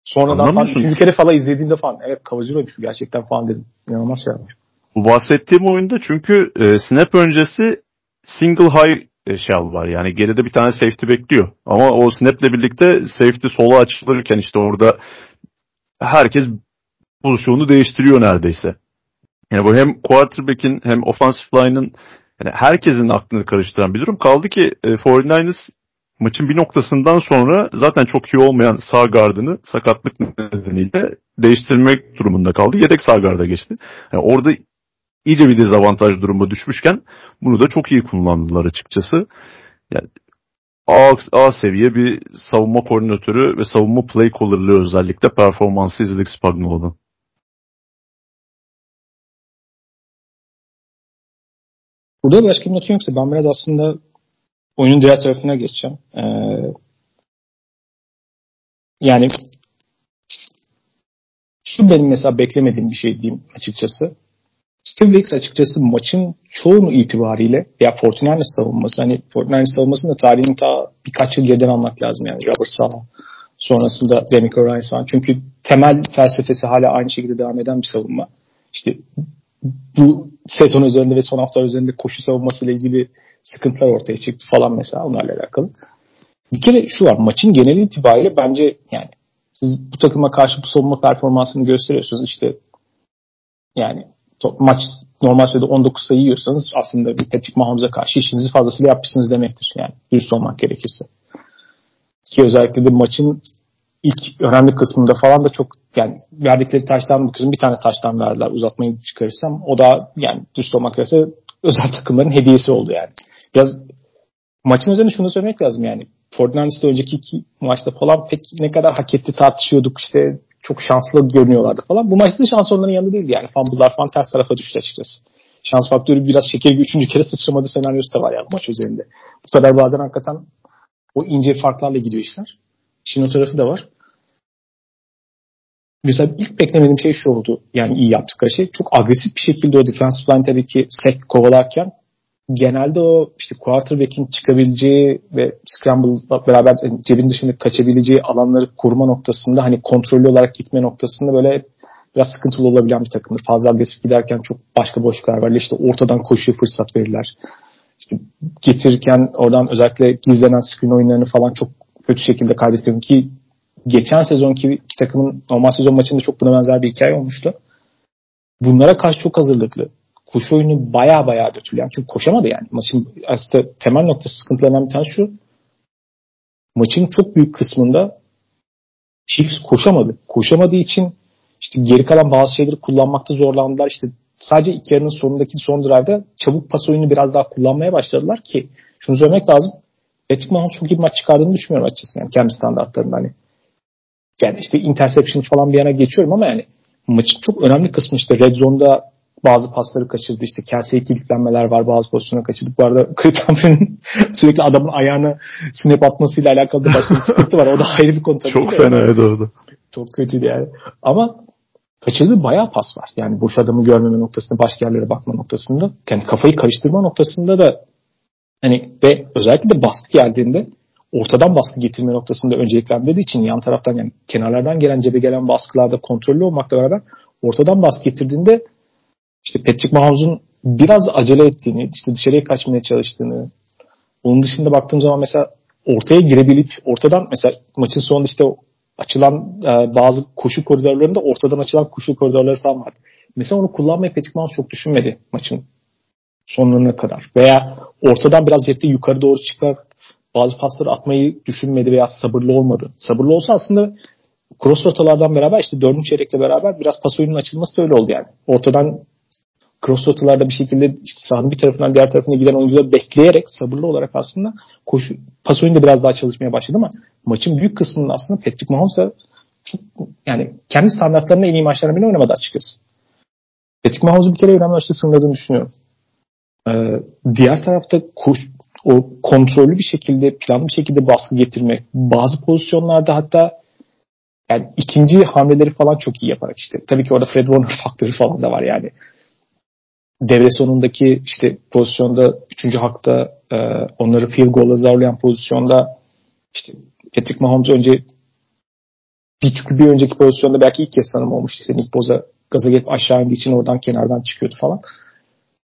Sonradan falan üçüncü kere falan izlediğimde falan evet cover zero'ymuş gerçekten falan dedim. İnanılmaz şey yapmış. Bu bahsettiğim oyunda çünkü e, snap öncesi single high e, shell var. Yani geride bir tane safety bekliyor. Ama o snap'le birlikte safety sola açılırken işte orada herkes pozisyonu değiştiriyor neredeyse. Yani bu hem quarterback'in hem offensive line'ın yani herkesin aklını karıştıran bir durum. Kaldı ki e, 49ers maçın bir noktasından sonra zaten çok iyi olmayan sağ gardını sakatlık nedeniyle değiştirmek durumunda kaldı. Yedek sağ garda geçti. Yani orada iyice bir dezavantaj duruma düşmüşken bunu da çok iyi kullandılar açıkçası. Yani A, A seviye bir savunma koordinatörü ve savunma play caller'lığı özellikle performansı izledik Spagnuolo'dan. Burada başka bir notum yoksa ben biraz aslında oyunun diğer tarafına geçeceğim. Ee, yani şu benim mesela beklemediğim bir şey diyeyim açıkçası. Steve Wilkes açıkçası maçın çoğunu itibariyle veya 49ers savunması hani 49ers savunmasının da tarihini ta birkaç yıl geriden almak lazım yani Robert Sala sonrasında Demico Ryan falan. Çünkü temel felsefesi hala aynı şekilde devam eden bir savunma. İşte bu sezon üzerinde ve son hafta üzerinde koşu savunması ile ilgili sıkıntılar ortaya çıktı falan mesela onlarla alakalı. Bir kere şu var maçın genel itibariyle bence yani siz bu takıma karşı bu savunma performansını gösteriyorsunuz işte yani maç normal sürede 19 sayı yiyorsanız aslında bir Patrick Mahomes'a karşı işinizi fazlasıyla yapmışsınız demektir yani dürüst olmak gerekirse. Ki özellikle de maçın ilk önemli kısmında falan da çok yani verdikleri taştan bakıyorsun bir tane taştan verdiler uzatmayı çıkarırsam o da yani düz olmak gerekirse özel takımların hediyesi oldu yani. Biraz maçın üzerine şunu söylemek lazım yani. Fortnite'de önceki iki maçta falan pek ne kadar hak etti tartışıyorduk işte çok şanslı görünüyorlardı falan. Bu maçta şans onların yanında değildi yani. Fumble'lar falan ters tarafa düştü açıkçası. Şans faktörü biraz şeker bir üçüncü kere sıçramadı senaryosu da var yani maç üzerinde. Bu kadar bazen hakikaten o ince farklarla gidiyor işler. İşin o tarafı da var mesela ilk beklemediğim şey şu oldu. Yani iyi yaptıkları şey. Çok agresif bir şekilde o defensive line tabii ki sek kovalarken genelde o işte quarterback'in çıkabileceği ve scramble'la beraber cebin dışında kaçabileceği alanları koruma noktasında hani kontrollü olarak gitme noktasında böyle biraz sıkıntılı olabilen bir takımdır. Fazla agresif giderken çok başka boşluklar var. İşte ortadan koşuya fırsat verirler. İşte getirirken oradan özellikle gizlenen screen oyunlarını falan çok kötü şekilde kaydediyorum ki geçen sezonki iki takımın normal sezon maçında çok buna benzer bir hikaye olmuştu. Bunlara karşı çok hazırlıklı. Koşu oyunu baya baya götürüyor. Yani çünkü koşamadı yani. Maçın aslında temel noktası sıkıntılarından bir tanesi şu. Maçın çok büyük kısmında Chiefs koşamadı. Koşamadığı için işte geri kalan bazı şeyleri kullanmakta zorlandılar. İşte sadece ilk yarının sonundaki son drive'da çabuk pas oyunu biraz daha kullanmaya başladılar ki şunu söylemek lazım. Patrick Mahomes çok iyi bir maç çıkardığını düşünmüyorum açıkçası yani kendi standartlarında hani yani işte interception falan bir yana geçiyorum ama yani maçın çok önemli kısmı işte red zone'da bazı pasları kaçırdı. İşte Kelsey'e kilitlenmeler var. Bazı pozisyonu kaçırdı. Bu arada Kritanfen'in sürekli adamın ayağına snap atmasıyla alakalı da başka bir sıkıntı var. O da ayrı bir konu tabii. Çok fena evet orada. Çok kötüydü yani. Ama kaçırdığı bayağı pas var. Yani boş adamı görmeme noktasında, başka yerlere bakma noktasında, yani kafayı karıştırma noktasında da hani ve özellikle de baskı geldiğinde ortadan baskı getirme noktasında önceliklendiği için yan taraftan yani kenarlardan gelen cebe gelen baskılarda kontrollü olmakla beraber ortadan baskı getirdiğinde işte Patrick Mahomes'un biraz acele ettiğini, işte dışarıya kaçmaya çalıştığını, onun dışında baktığım zaman mesela ortaya girebilip ortadan mesela maçın sonunda işte açılan e, bazı koşu koridorlarında ortadan açılan koşu koridorları falan var. Mesela onu kullanmayı Patrick Mahomes çok düşünmedi maçın sonlarına kadar. Veya ortadan biraz cepte yukarı doğru çıkar bazı pasları atmayı düşünmedi veya sabırlı olmadı. Sabırlı olsa aslında cross rotalardan beraber işte dördüncü çeyrekle beraber biraz pas oyunun açılması da öyle oldu yani. Ortadan cross rotalarda bir şekilde işte sahanın bir tarafından diğer tarafına giden oyuncuları bekleyerek sabırlı olarak aslında koşu pas oyunu da biraz daha çalışmaya başladı ama maçın büyük kısmının aslında Patrick Mahomes'a çok yani kendi standartlarına en iyi maçlarını bile oynamadı açıkçası. Patrick Mahomes'u bir kere önemli ölçüde sınırladığını düşünüyorum. Ee, diğer tarafta koş, o kontrollü bir şekilde, planlı bir şekilde baskı getirme, bazı pozisyonlarda hatta yani ikinci hamleleri falan çok iyi yaparak işte. Tabii ki orada Fred Warner faktörü falan da var yani. Devre sonundaki işte pozisyonda, üçüncü hakta e, onları field goal'a zarlayan pozisyonda işte Patrick Mahomes önce bir, bir önceki pozisyonda belki ilk kez sanırım olmuştu. İşte Nick Boza gaza gelip aşağı indiği için oradan kenardan çıkıyordu falan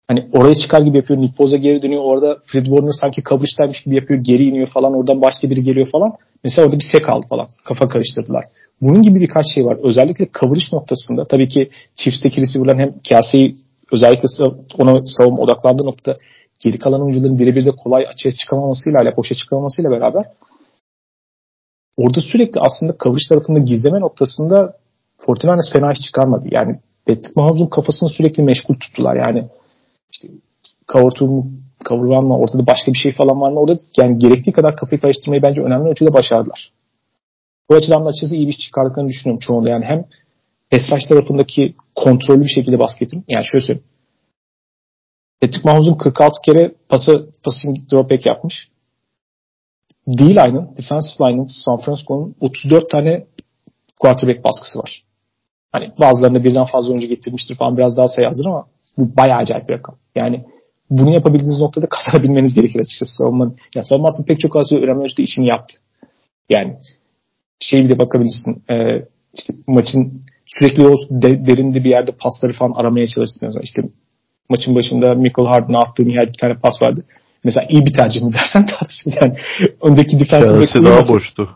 hani oraya çıkar gibi yapıyor. Nick Boza geri dönüyor. Orada Fred Warner sanki coverage'daymış gibi yapıyor. Geri iniyor falan. Oradan başka biri geliyor falan. Mesela orada bir sek aldı falan. Kafa karıştırdılar. Bunun gibi birkaç şey var. Özellikle coverage noktasında tabii ki Chiefs'teki receiver'ların hem kaseyi özellikle ona savunma odaklandığı nokta geri kalan oyuncuların birebir de kolay açığa çıkamamasıyla, boşa çıkamamasıyla beraber orada sürekli aslında coverage tarafında gizleme noktasında Fortinandez fena hiç çıkarmadı. Yani Patrick Mahomes'un kafasını sürekli meşgul tuttular. Yani işte two mu one mı ortada başka bir şey falan var mı orada yani gerektiği kadar kafayı karıştırmayı bence önemli ölçüde başardılar. Bu açıdan da açıkçası iyi bir iş çıkardıklarını düşünüyorum çoğunda. Yani hem Esraç tarafındaki kontrollü bir şekilde basketin yani şöyle söyleyeyim. Patrick Mahomes'un 46 kere pası passing drop back yapmış. D-line'ın, defensive line'ın San Francisco'nun 34 tane quarterback baskısı var. Hani bazılarında birden fazla oyuncu getirmiştir falan biraz daha sayı ama bu bayağı acayip bir rakam. Yani bunu yapabildiğiniz noktada kazanabilmeniz gerekir açıkçası. Savunmanın, yani savunma aslında pek çok aslında önemli ölçüde işini yaptı. Yani şey bile bakabilirsin. E, işte maçın sürekli o de, derinde bir yerde pasları falan aramaya çalıştığınız İşte maçın başında Michael Harden'a attığı nihayet bir tane pas vardı. Mesela iyi bir tercih mi dersen tartışılır. Yani öndeki defensive back daha boştu.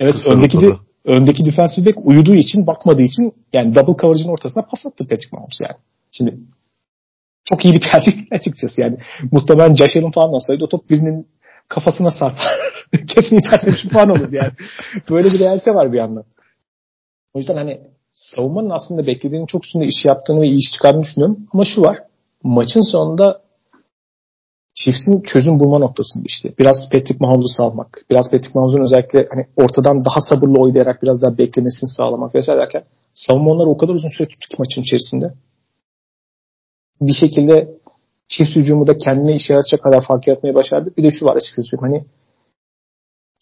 Evet öndeki de, öndeki defensive back uyuduğu için bakmadığı için yani double coverage'ın ortasına pas attı Patrick Mahomes yani. Şimdi çok iyi bir tercih açıkçası yani. Muhtemelen Allen falan olsaydı o top birinin kafasına sarpar. Kesin interception falan olur yani. Böyle bir realite var bir yandan. O yüzden hani savunmanın aslında beklediğinin çok üstünde iş yaptığını ve iyi iş çıkardığını düşünüyorum. Ama şu var. Maçın sonunda Chiefs'in çözüm bulma noktasında işte. Biraz Patrick Mahomes'u salmak. Biraz Patrick Mahomes'un özellikle hani ortadan daha sabırlı oynayarak biraz daha beklemesini sağlamak vesaire derken savunma onları o kadar uzun süre tuttu ki maçın içerisinde bir şekilde çift hücumu da kendine işe yaratacak kadar fark yaratmaya başardı. Bir de şu var açıkçası Hani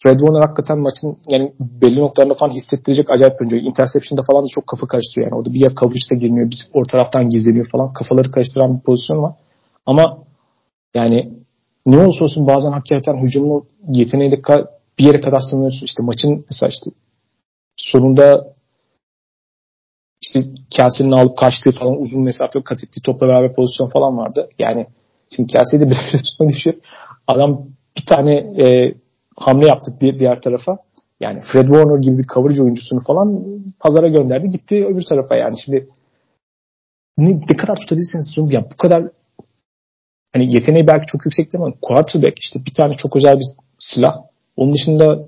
Fred Warner hakikaten maçın yani belli noktalarında falan hissettirecek acayip bir oyuncu. Interception'da falan da çok kafa karıştırıyor. Yani orada bir yer coverage'da girmiyor, bir orta taraftan gizleniyor falan. Kafaları karıştıran bir pozisyon var. Ama yani ne olursa olsun bazen hakikaten hücumu yeteneğiyle bir yere kadar sınırlıyorsun. İşte maçın mesela işte sonunda işte Kelsey'nin alıp kaçtığı falan uzun mesafe kat ettiği topla beraber pozisyon falan vardı. Yani şimdi Kelsey'i de bir tutma düşüyor. Adam bir tane e, hamle yaptık bir diğer tarafa. Yani Fred Warner gibi bir coverage oyuncusunu falan pazara gönderdi. Gitti öbür tarafa yani. Şimdi ne, ne kadar tutabilirsiniz ya bu kadar hani yeteneği belki çok yüksek değil ama quarterback işte bir tane çok özel bir silah. Onun dışında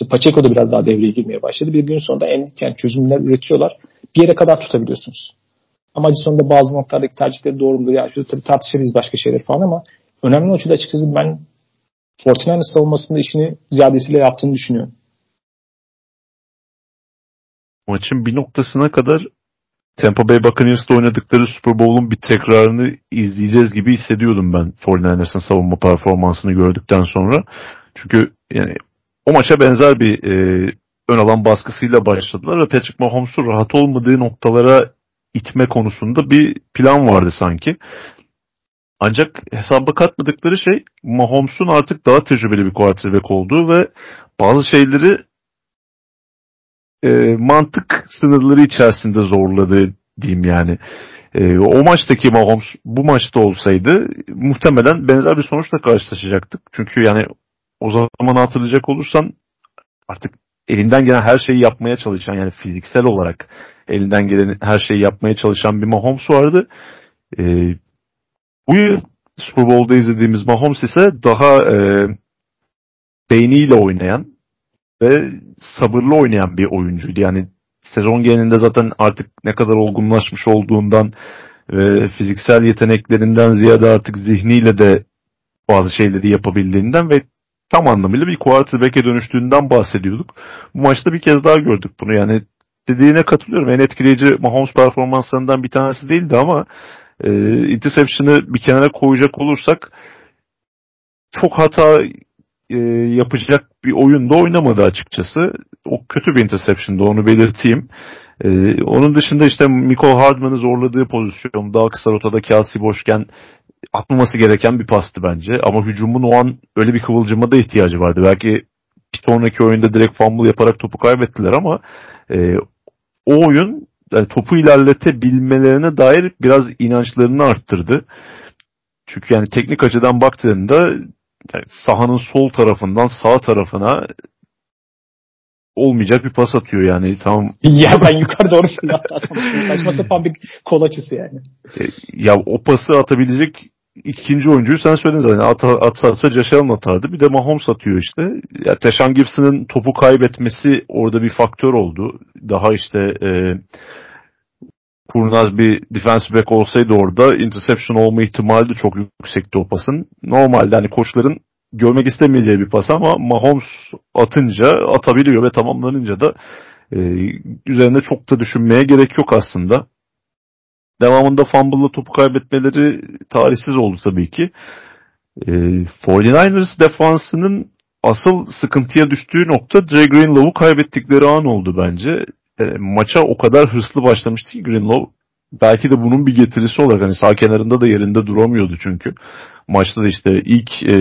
işte Pacheco da biraz daha devreye girmeye başladı. Bir gün sonunda en yani çözümler üretiyorlar bir yere kadar tutabiliyorsunuz. Ama sonunda bazı noktalardaki tercihleri doğru mudur? Yani tabii tartışırız başka şeyler falan ama önemli ölçüde açıkçası ben Fortinand'ın savunmasında işini ziyadesiyle yaptığını düşünüyorum. Maçın bir noktasına kadar Tampa Bay Buccaneers'ta oynadıkları Super Bowl'un bir tekrarını izleyeceğiz gibi hissediyordum ben 49ers'ın savunma performansını gördükten sonra. Çünkü yani o maça benzer bir e, ön alan baskısıyla başladılar ve Patrick Mahomes'un rahat olmadığı noktalara itme konusunda bir plan vardı sanki. Ancak hesaba katmadıkları şey Mahomes'un artık daha tecrübeli bir quarterback olduğu ve bazı şeyleri e, mantık sınırları içerisinde zorladığı diyeyim yani. E, o maçtaki Mahomes bu maçta olsaydı muhtemelen benzer bir sonuçla karşılaşacaktık. Çünkü yani o zaman hatırlayacak olursan artık elinden gelen her şeyi yapmaya çalışan yani fiziksel olarak elinden gelen her şeyi yapmaya çalışan bir Mahomes vardı. E, bu yıl Super Bowl'da izlediğimiz Mahomes ise daha e, beyniyle oynayan ve sabırlı oynayan bir oyuncuydu. Yani sezon genelinde zaten artık ne kadar olgunlaşmış olduğundan ve fiziksel yeteneklerinden ziyade artık zihniyle de bazı şeyleri yapabildiğinden ve tam anlamıyla bir quarterback'e dönüştüğünden bahsediyorduk. Bu maçta bir kez daha gördük bunu. Yani dediğine katılıyorum. En etkileyici Mahomes performanslarından bir tanesi değildi ama e, interception'ı bir kenara koyacak olursak çok hata e, yapacak bir oyunda oynamadı açıkçası. O kötü bir interception'dı onu belirteyim. E, onun dışında işte Michael Hardman'ı zorladığı pozisyon daha kısa rotada Kelsey boşken atmaması gereken bir pastı bence. Ama hücumun o an öyle bir kıvılcıma da ihtiyacı vardı. Belki bir sonraki oyunda direkt fumble yaparak topu kaybettiler ama e, o oyun yani topu ilerletebilmelerine dair biraz inançlarını arttırdı. Çünkü yani teknik açıdan baktığında yani sahanın sol tarafından sağ tarafına olmayacak bir pas atıyor yani tam. ya ben yukarı doğru fırlattım. Saçma sapan bir kol açısı yani. E, ya o pası atabilecek ikinci oyuncuyu sen söyledin zaten. At, atsa atsa atardı. Bir de Mahomes atıyor işte. Ya Teşan Gibson'ın topu kaybetmesi orada bir faktör oldu. Daha işte e, kurnaz bir defensive back olsaydı orada interception olma ihtimali de çok yüksekti o pasın. Normalde hani koçların görmek istemeyeceği bir pas ama Mahomes atınca atabiliyor ve tamamlanınca da e, üzerinde çok da düşünmeye gerek yok aslında. Devamında fumble'la topu kaybetmeleri tarihsiz oldu tabii ki. E, 49ers defansının asıl sıkıntıya düştüğü nokta Dre Greenlow'u kaybettikleri an oldu bence e, maça o kadar hırslı başlamıştı ki Greenlow belki de bunun bir getirisi olarak hani sağ kenarında da yerinde duramıyordu çünkü. Maçta da işte ilk e,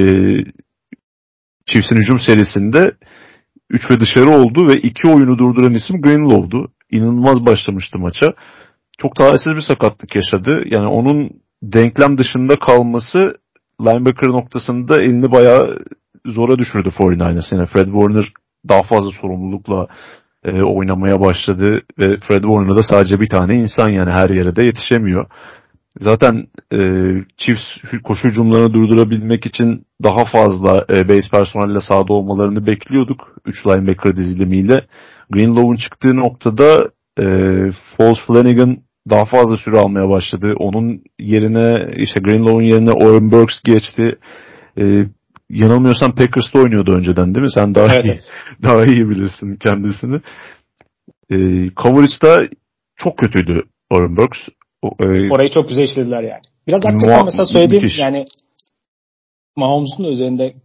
Chiefs'in hücum serisinde 3 ve dışarı oldu ve iki oyunu durduran isim Greenlow'du. İnanılmaz başlamıştı maça. Çok talihsiz bir sakatlık yaşadı. Yani onun denklem dışında kalması linebacker noktasında elini bayağı zora düşürdü 49ers. Yani Fred Warner daha fazla sorumlulukla e, oynamaya başladı ve Fred Warner da sadece bir tane insan yani her yere de yetişemiyor. Zaten e, Chiefs koşu hücumlarını durdurabilmek için daha fazla e, base personelle sahada olmalarını bekliyorduk. 3 linebacker dizilimiyle. Greenlow'un çıktığı noktada e, Foles Flanagan daha fazla süre almaya başladı. Onun yerine işte Greenlow'un yerine Oren Burks geçti. E, yanılmıyorsam Packers'ta oynuyordu önceden değil mi? Sen daha evet, iyi evet. daha iyi bilirsin kendisini. E, coverage'da çok kötüydü Oren Burks. O, e, Orayı çok güzel işlediler yani. Biraz hakikaten mesela söylediğim müthiş. yani Mahomes'un üzerinde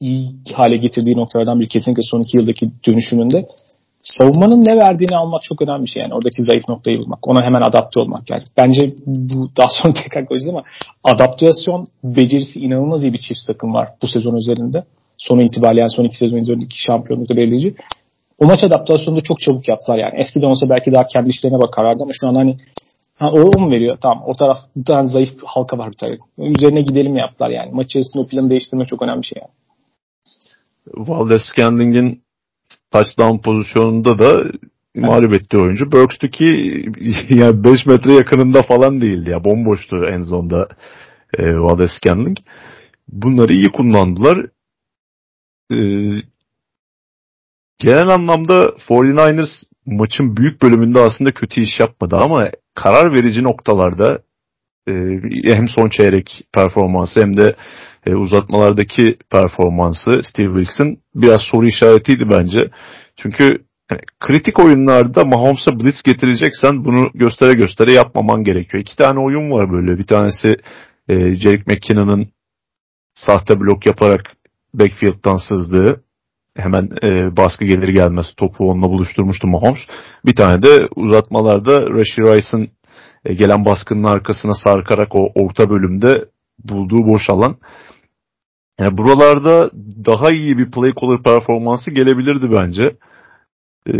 iyi hale getirdiği noktalardan bir kesinlikle son iki yıldaki dönüşümünde savunmanın ne verdiğini almak çok önemli bir şey. Yani oradaki zayıf noktayı bulmak. Ona hemen adapte olmak. Yani bence bu daha sonra tekrar koyacağız ama adaptasyon becerisi inanılmaz iyi bir çift takım var bu sezon üzerinde. Sonu itibariyle yani son iki sezon üzerinde iki şampiyonlukta belirleyici. O maç adaptasyonunu çok çabuk yaptılar yani. Eskiden olsa belki daha kendi işlerine bakarlardı ama şu an hani ha, o mu veriyor? Tamam o taraf bir tane zayıf halka var bir tane. Üzerine gidelim yaptılar yani. Maç içerisinde o planı değiştirmek çok önemli bir şey yani. Valdez Scandling'in touchdown pozisyonunda da mağlup etti oyuncu. Burks'tu ki yani 5 metre yakınında falan değildi ya. Bomboştu en zonda e, Valdez Scantling. Bunları iyi kullandılar. E, genel anlamda 49ers maçın büyük bölümünde aslında kötü iş yapmadı ama karar verici noktalarda e, hem son çeyrek performansı hem de e, uzatmalardaki performansı Steve Wilkes'in biraz soru işaretiydi bence. Çünkü yani, kritik oyunlarda Mahomes'a blitz getireceksen bunu göstere göstere yapmaman gerekiyor. İki tane oyun var böyle. Bir tanesi e, Jerick McKinnon'ın sahte blok yaparak backfield'dan sızdığı hemen e, baskı gelir gelmez topu onunla buluşturmuştu Mahomes. Bir tane de uzatmalarda Rashid Rice'ın e, gelen baskının arkasına sarkarak o orta bölümde bulduğu boş alan. Yani buralarda daha iyi bir play caller performansı gelebilirdi bence. E,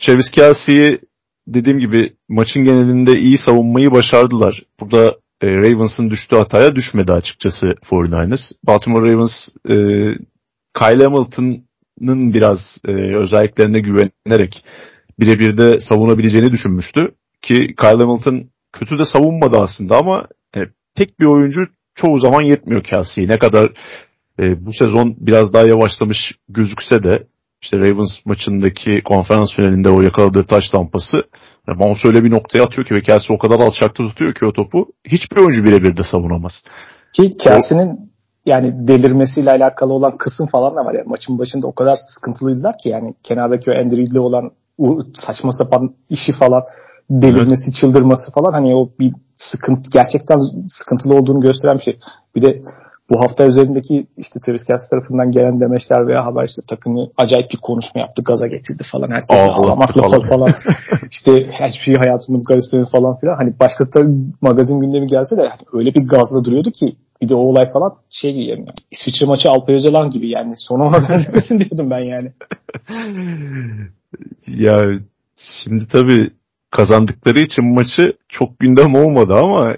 Travis Kelsey'i dediğim gibi maçın genelinde iyi savunmayı başardılar. Burada e, Ravens'ın düştüğü hataya düşmedi açıkçası 49ers. Baltimore Ravens e, Kyle Hamilton'ın biraz e, özelliklerine güvenerek birebir de savunabileceğini düşünmüştü. Ki Kyle Hamilton kötü de savunmadı aslında ama e, tek bir oyuncu çoğu zaman yetmiyor Kelsey'ye. Ne kadar e, bu sezon biraz daha yavaşlamış gözükse de işte Ravens maçındaki konferans finalinde o yakaladığı taş tampası yani Mahomes öyle bir noktaya atıyor ki ve Kelsey o kadar alçakta tutuyor ki o topu hiçbir oyuncu birebir de savunamaz. Ki Kelsey'nin yani delirmesiyle alakalı olan kısım falan da var. Yani maçın başında o kadar sıkıntılıydılar ki yani kenardaki o Andrew'li olan saçma sapan işi falan delirmesi, evet. çıldırması falan hani o bir sıkıntı gerçekten sıkıntılı olduğunu gösteren bir şey. Bir de bu hafta üzerindeki işte Travis Kelsey tarafından gelen demeçler veya haber işte takımı acayip bir konuşma yaptı, gaza getirdi falan. Herkes ağlamakla falan. falan. işte her şeyi hayatımın karıştırdı falan filan. Hani başka da magazin gündemi gelse de hani öyle bir gazla duruyordu ki bir de o olay falan şey gibi yani İsviçre maçı Alpay Özalan gibi yani sonu ona benzemesin diyordum ben yani. ya şimdi tabii kazandıkları için maçı çok gündem olmadı ama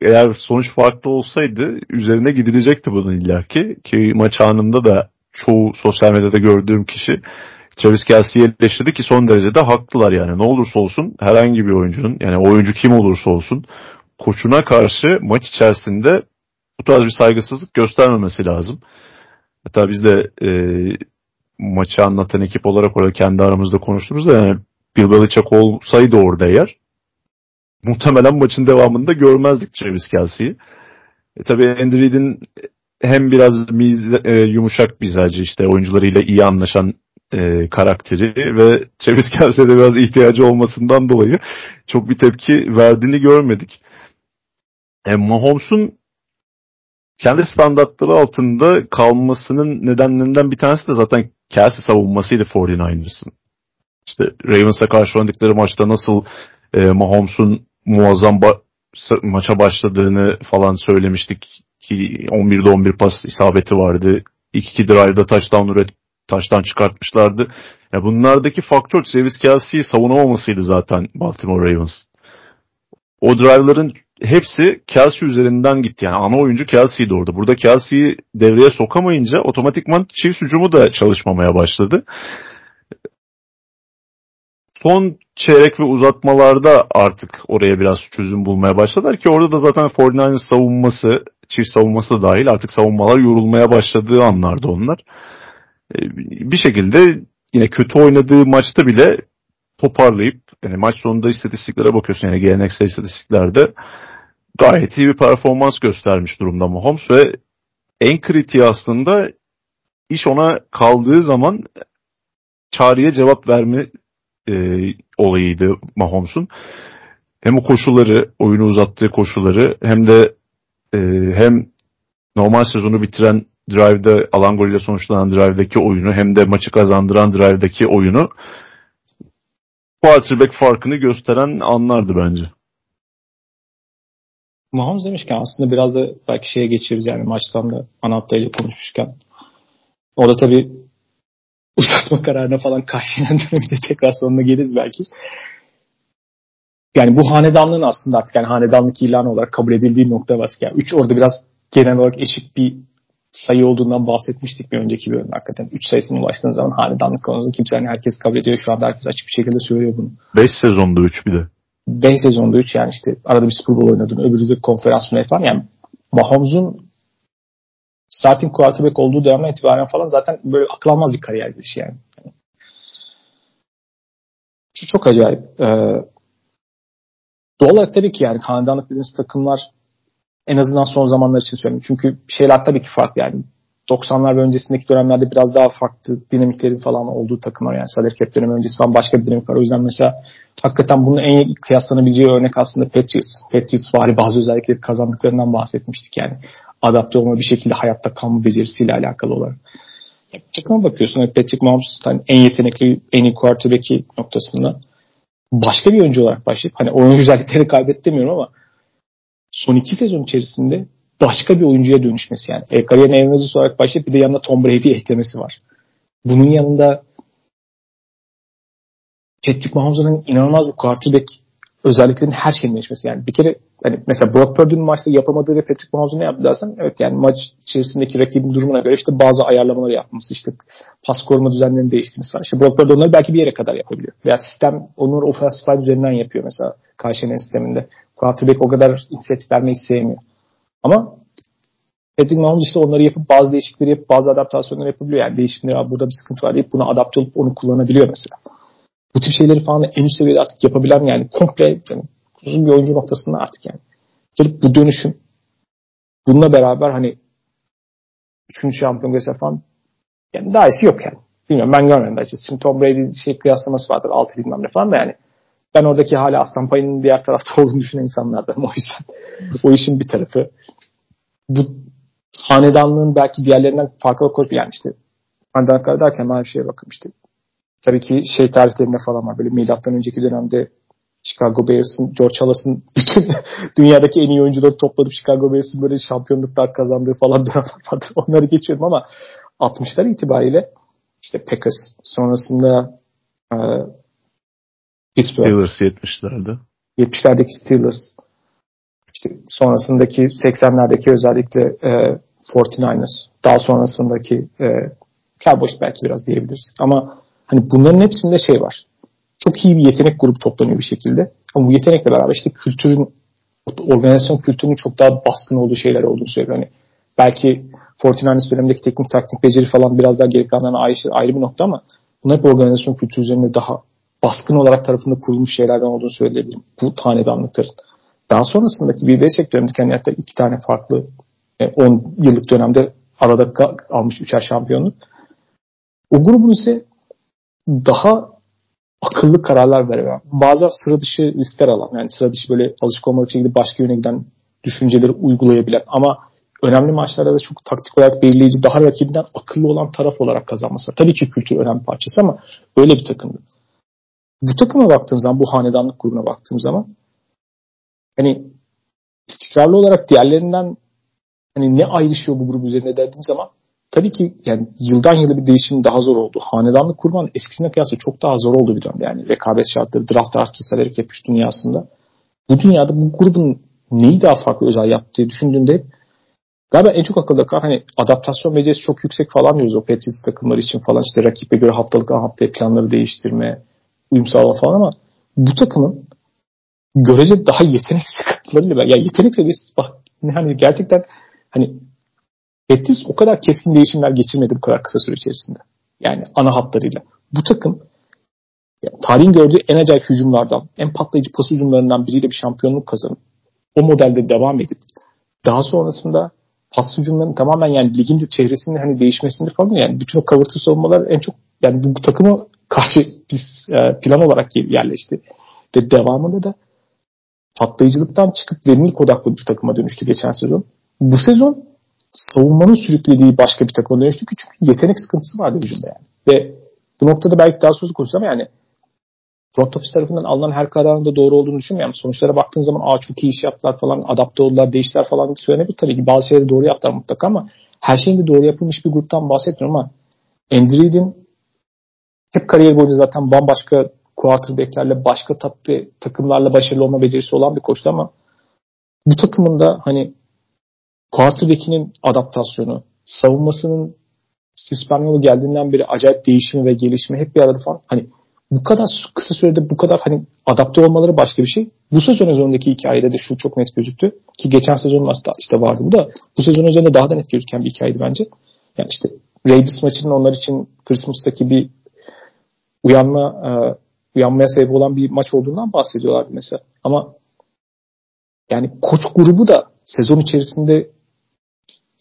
eğer sonuç farklı olsaydı üzerine gidilecekti bunun illaki. Ki maç anında da çoğu sosyal medyada gördüğüm kişi Travis Kelsey'i eleştirdi ki son derece de haklılar yani. Ne olursa olsun herhangi bir oyuncunun yani oyuncu kim olursa olsun koçuna karşı maç içerisinde bu tarz bir saygısızlık göstermemesi lazım. Hatta biz de e, maçı anlatan ekip olarak orada kendi aramızda konuştuğumuzda yani Bill Belichick olsaydı orada eğer muhtemelen maçın devamında görmezdik Travis Kelsey'i. E, tabii Andy Reid'in hem biraz miz, e, yumuşak mizacı işte oyuncularıyla iyi anlaşan e, karakteri ve Travis Kelsey'de biraz ihtiyacı olmasından dolayı çok bir tepki verdiğini görmedik. E, Mahomes'un kendi standartları altında kalmasının nedenlerinden bir tanesi de zaten Kelsey savunmasıydı 49ers'ın. İşte Ravens'a karşı oynadıkları maçta nasıl e, Mahomes'un muazzam ba- maça başladığını falan söylemiştik ki 11'de 11 pas isabeti vardı. 2-2 drive'da touchdown üret taştan çıkartmışlardı. Ya bunlardaki faktör Travis Kelsey'i savunamamasıydı zaten Baltimore Ravens. O drive'ların hepsi Kelsey üzerinden gitti. Yani ana oyuncu Kelsey'di orada. Burada Kelsey'i devreye sokamayınca otomatikman Chiefs hücumu da çalışmamaya başladı son çeyrek ve uzatmalarda artık oraya biraz çözüm bulmaya başladılar ki orada da zaten 49ers savunması, çift savunması da dahil artık savunmalar yorulmaya başladığı anlardı onlar. Ee, bir şekilde yine kötü oynadığı maçta bile toparlayıp yani maç sonunda istatistiklere bakıyorsun yani geleneksel istatistiklerde gayet iyi bir performans göstermiş durumda Mahomes ve en kritiği aslında iş ona kaldığı zaman çağrıya cevap verme e, olayıydı Mahomes'un. Hem o koşulları, oyunu uzattığı koşulları hem de e, hem normal sezonu bitiren drive'da alan golüyle sonuçlanan drive'daki oyunu hem de maçı kazandıran drive'daki oyunu quarterback farkını gösteren anlardı bence. Mahomes demişken aslında biraz da belki şeye geçeriz yani maçtan da ana ile konuşmuşken. Orada tabii uzatma kararına falan karşılayan dönemde tekrar sonuna geliriz belki. Yani bu hanedanlığın aslında artık yani hanedanlık ilanı olarak kabul edildiği nokta var. Yani üç orada biraz genel olarak eşit bir sayı olduğundan bahsetmiştik bir önceki bölümde hakikaten. Üç sayısına ulaştığın zaman hanedanlık konusunda kimse hani herkes kabul ediyor. Şu anda herkes açık bir şekilde söylüyor bunu. Beş sezonda üç bir de. Beş sezonda üç yani işte arada bir Super Bowl oynadın öbürü de konferans falan. Yani Mahomes'un starting quarterback olduğu dönemden itibaren falan zaten böyle akıl almaz bir kariyer girişi yani. Şu çok acayip. Ee, doğal olarak tabii ki yani hanedanlık dediğiniz takımlar en azından son zamanlar için söylüyorum. Çünkü şeyler tabii ki farklı yani. 90'lar ve öncesindeki dönemlerde biraz daha farklı dinamiklerin falan olduğu takımlar yani salary cap dönemi öncesi falan başka bir dinamik var. O yüzden mesela hakikaten bunun en kıyaslanabileceği örnek aslında Patriots. Patriots vari bazı özellikleri kazandıklarından bahsetmiştik yani adapte olma bir şekilde hayatta kalma becerisiyle alakalı olarak. Takıma bakıyorsun. Patrick Mahomes hani en yetenekli, en iyi quarterback'i noktasında başka bir oyuncu olarak başlayıp hani oyun güzellikleri kaybetti demiyorum ama son iki sezon içerisinde başka bir oyuncuya dönüşmesi yani. E, kariyerine en olarak başlayıp bir de yanında Tom Brady eklemesi var. Bunun yanında Patrick Mahomes'un inanılmaz bir quarterback özelliklerinin her şeyin değişmesi. Yani bir kere hani mesela Brock Purdy'nin maçta yapamadığı ve Patrick Mahomes'un ne yaptı dersen evet yani maç içerisindeki rakibin durumuna göre işte bazı ayarlamaları yapması işte pas koruma düzenlerini değiştirmesi var. İşte Brock Purdy onları belki bir yere kadar yapabiliyor. Veya sistem onları offensive line üzerinden yapıyor mesela karşının sisteminde. Quarterback o kadar inisiyatif vermeyi sevmiyor. Ama Patrick Mahomes işte onları yapıp bazı değişiklikleri yapıp bazı adaptasyonları yapabiliyor. Yani değişimleri burada bir sıkıntı var deyip buna adapte olup onu kullanabiliyor mesela. Bu tip şeyleri falan en üst seviyede artık yapabilen yani komple yani uzun bir oyuncu noktasında artık yani. Gelip bu dönüşüm bununla beraber hani üçüncü şampiyon mesela falan yani daha iyisi yok yani. Bilmiyorum ben görmedim de. Şimdi Tom Brady şey kıyaslaması vardır altı bilmem ne falan da yani. Ben oradaki hala aslan payının diğer tarafta olduğunu düşünen insanlardan o yüzden. o işin bir tarafı. Bu hanedanlığın belki diğerlerinden farklı koyup yani işte hanedanlıklar derken ben bir şeye bakın tabii ki şey tarihlerinde falan var. Böyle milattan önceki dönemde Chicago Bears'ın, George Halas'ın bütün dünyadaki en iyi oyuncuları topladıp Chicago Bears'ın böyle şampiyonluklar kazandığı falan dönem vardı. Onları geçiyorum ama 60'lar itibariyle işte Packers sonrasında e, Pittsburgh. Steelers 70'lerde. 70'lerdeki Steelers işte sonrasındaki 80'lerdeki özellikle e, 49ers daha sonrasındaki e, Cowboys belki biraz diyebiliriz. Ama hani bunların hepsinde şey var. Çok iyi bir yetenek grubu toplanıyor bir şekilde. Ama bu yetenekle beraber işte kültürün organizasyon kültürünün çok daha baskın olduğu şeyler olduğunu söylüyor. Hani belki 49ers dönemindeki teknik taktik beceri falan biraz daha geri kalanlarına ayrı, bir nokta ama bunlar hep organizasyon kültürü üzerinde daha baskın olarak tarafında kurulmuş şeylerden olduğunu söyleyebilirim. Bu tanedanlıkların. Daha sonrasındaki bir Belichick dönemindeki hani hatta iki tane farklı 10 e, yıllık dönemde arada almış üçer şampiyonluk. O grubun ise daha akıllı kararlar veren, bazen sıra dışı riskler alan, yani sıra dışı böyle alışık olmadık şekilde başka yöne giden düşünceleri uygulayabilen ama önemli maçlarda da çok taktik olarak belirleyici, daha rakibinden akıllı olan taraf olarak kazanması. Tabii ki kültür önemli parçası ama öyle bir takımdı. Bu takıma baktığım zaman, bu hanedanlık grubuna baktığım zaman hani istikrarlı olarak diğerlerinden hani ne ayrışıyor bu grup üzerine dediğim zaman tabii ki yani yıldan yıla bir değişim daha zor oldu. Hanedanlık kurman eskisine kıyasla çok daha zor oldu bir dönem. Yani rekabet şartları, draft artı severek yapış dünyasında. Bu dünyada bu grubun neyi daha farklı özel yaptığı düşündüğünde hep galiba en çok akılda kalan hani adaptasyon becerisi çok yüksek falan diyoruz o Patriots takımları için falan işte rakibe göre haftalık haftaya planları değiştirme, uyum sağlama falan ama bu takımın görece daha yetenek sıkıntılarıyla ya yetenek seviyesi bak hani gerçekten hani Betis o kadar keskin değişimler geçirmedi bu kadar kısa süre içerisinde. Yani ana hatlarıyla. Bu takım tarihin gördüğü en acayip hücumlardan, en patlayıcı pas hücumlarından biriyle bir şampiyonluk kazanıp o modelde devam edip daha sonrasında pas hücumlarının tamamen yani ligin de çehresinin hani değişmesinde falan yani bütün o kavırtı savunmalar en çok yani bu, bu takımı karşı biz e, plan olarak yerleşti. Ve devamında da patlayıcılıktan çıkıp verimlilik odaklı bir takıma dönüştü geçen sezon. Bu sezon savunmanın sürüklediği başka bir takıma dönüştü çünkü yetenek sıkıntısı vardı hücumda yani. Ve bu noktada belki daha sözü konuşacağım ama yani front office tarafından alınan her kararın da doğru olduğunu düşünmüyorum. Sonuçlara baktığın zaman aa çok iyi iş yaptılar falan, adapte oldular, değiştiler falan söylenebilir. Tabii ki bazı şeyleri doğru yaptılar mutlaka ama her şeyin de doğru yapılmış bir gruptan bahsetmiyorum ama Andy Reid'in hep kariyer boyunca zaten bambaşka quarterback'lerle başka tatlı takımlarla başarılı olma becerisi olan bir koçtu ama bu takımın da hani quarterback'inin adaptasyonu, savunmasının Steve geldiğinden beri acayip değişimi ve gelişimi hep bir arada falan. Hani bu kadar kısa sürede bu kadar hani adapte olmaları başka bir şey. Bu sezon üzerindeki hikayede de şu çok net gözüktü. Ki geçen sezon maçta işte vardı bu da. Bu sezon üzerinde daha da net gözüken bir hikayeydi bence. Yani işte Raiders maçının onlar için Christmas'taki bir uyanma e, uyanmaya sebep olan bir maç olduğundan bahsediyorlar mesela. Ama yani koç grubu da sezon içerisinde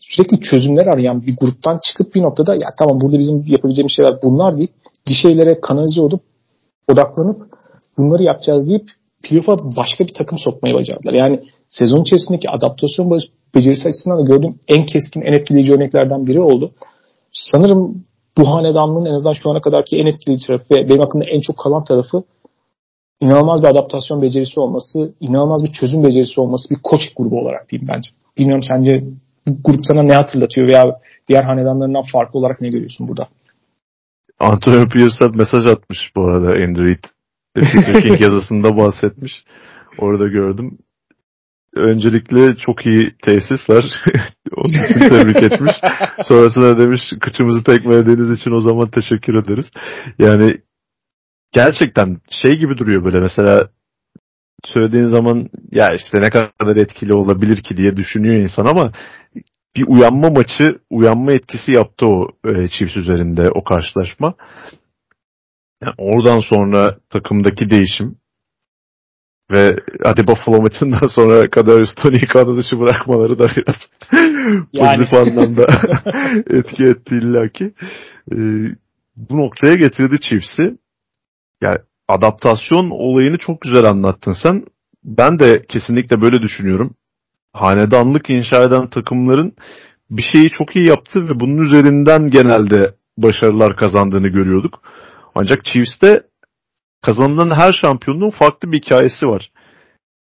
sürekli çözümler arayan bir gruptan çıkıp bir noktada ya tamam burada bizim yapabileceğimiz şeyler bunlar deyip bir şeylere kanalize olup odaklanıp bunları yapacağız deyip playoff'a başka bir takım sokmayı başardılar. Yani sezon içerisindeki adaptasyon becerisi açısından da gördüğüm en keskin, en etkileyici örneklerden biri oldu. Sanırım bu hanedanlığın en azından şu ana kadarki en etkili tarafı ve benim aklımda en çok kalan tarafı inanılmaz bir adaptasyon becerisi olması, inanılmaz bir çözüm becerisi olması bir koç grubu olarak diyeyim bence. Bilmiyorum sence bu grup sana ne hatırlatıyor veya diğer hanedanlarından farklı olarak ne görüyorsun burada? Antonio Pierce'a mesaj atmış bu arada Android. King yazısında bahsetmiş. Orada gördüm. Öncelikle çok iyi tesisler. Onun için tebrik etmiş. Sonrasında demiş kıçımızı tekmelediğiniz için o zaman teşekkür ederiz. Yani gerçekten şey gibi duruyor böyle mesela söylediğin zaman ya işte ne kadar etkili olabilir ki diye düşünüyor insan ama bir uyanma maçı, uyanma etkisi yaptı o e, Chiefs üzerinde o karşılaşma. Yani oradan sonra takımdaki değişim ve hadi Buffalo maçından sonra kadar Tony'yi kadro dışı bırakmaları da biraz yani. pozitif anlamda etki etti illaki. Ee, bu noktaya getirdi Chiefs'i. Yani adaptasyon olayını çok güzel anlattın sen. Ben de kesinlikle böyle düşünüyorum. Hanedanlık inşa eden takımların bir şeyi çok iyi yaptı ve bunun üzerinden genelde başarılar kazandığını görüyorduk. Ancak Chiefs'te kazanılan her şampiyonluğun farklı bir hikayesi var.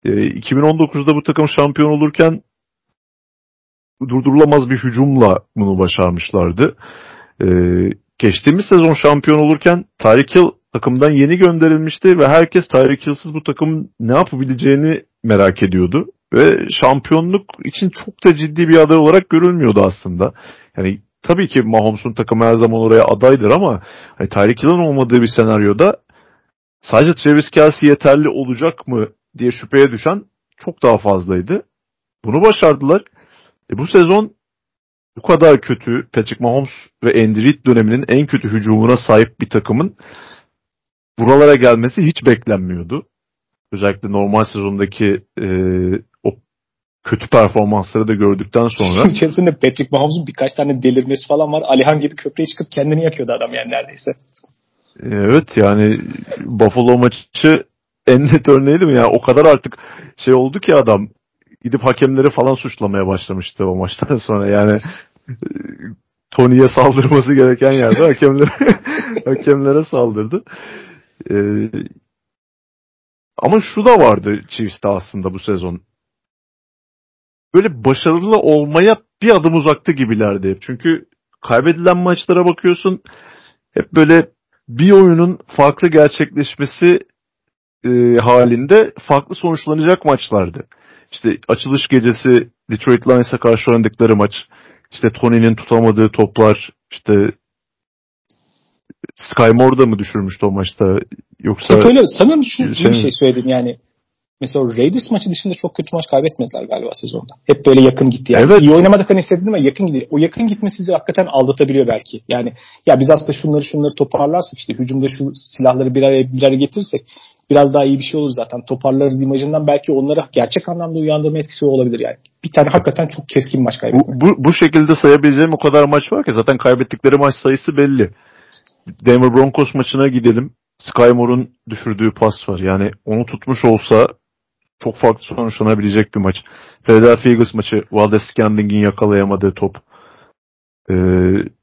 E, ee, 2019'da bu takım şampiyon olurken durdurulamaz bir hücumla bunu başarmışlardı. E, geçtiğimiz sezon şampiyon olurken Tyreek Hill takımdan yeni gönderilmişti ve herkes Tyreek Hill'sız bu takımın ne yapabileceğini merak ediyordu. Ve şampiyonluk için çok da ciddi bir aday olarak görülmüyordu aslında. Yani tabii ki Mahomes'un takımı her zaman oraya adaydır ama hani Tyreek Hill'in olmadığı bir senaryoda sadece Travis Kelsey yeterli olacak mı diye şüpheye düşen çok daha fazlaydı. Bunu başardılar. E bu sezon bu kadar kötü Patrick Mahomes ve Andy Reid döneminin en kötü hücumuna sahip bir takımın buralara gelmesi hiç beklenmiyordu. Özellikle normal sezondaki e, o kötü performansları da gördükten sonra. İçerisinde Patrick Mahomes'un birkaç tane delirmesi falan var. Alihan gibi köprüye çıkıp kendini yakıyordu adam yani neredeyse. Evet yani Buffalo maçı en net örneğiydi mi? Yani o kadar artık şey oldu ki adam gidip hakemleri falan suçlamaya başlamıştı o maçtan sonra. Yani Tony'ye saldırması gereken yerde hakemlere hakemlere saldırdı. Ee, ama şu da vardı Chiefs'te aslında bu sezon. Böyle başarılı olmaya bir adım uzakta gibilerdi. Çünkü kaybedilen maçlara bakıyorsun hep böyle bir oyunun farklı gerçekleşmesi e, halinde farklı sonuçlanacak maçlardı. İşte açılış gecesi Detroit Lions'a karşı oynadıkları maç, işte Tony'nin tutamadığı toplar, işte Sky Moore da mı düşürmüştü o maçta? Yoksa... Hep öyle. Sanırım şu şey... bir şey söyledin yani. Mesela Raiders maçı dışında çok kötü maç kaybetmediler galiba sezonda. Hep böyle yakın gitti yani. Evet. İyi oynamadık hani istedim ama yakın gidiyor. O yakın gitmesi sizi hakikaten aldatabiliyor belki. Yani ya biz aslında şunları şunları toparlarsak işte hücumda şu silahları bir araya bir araya getirirsek biraz daha iyi bir şey olur zaten. Toparlarız imajından belki onları gerçek anlamda uyandırma etkisi olabilir yani. Bir tane hakikaten çok keskin maç kaybetmek. Bu, bu, bu şekilde sayabileceğim o kadar maç var ki zaten kaybettikleri maç sayısı belli. Denver Broncos maçına gidelim. Sky Moore'un düşürdüğü pas var. Yani onu tutmuş olsa çok farklı sonuçlanabilecek bir maç. Philadelphia Eagles maçı Valdez Scandling'in yakalayamadığı top. Ee,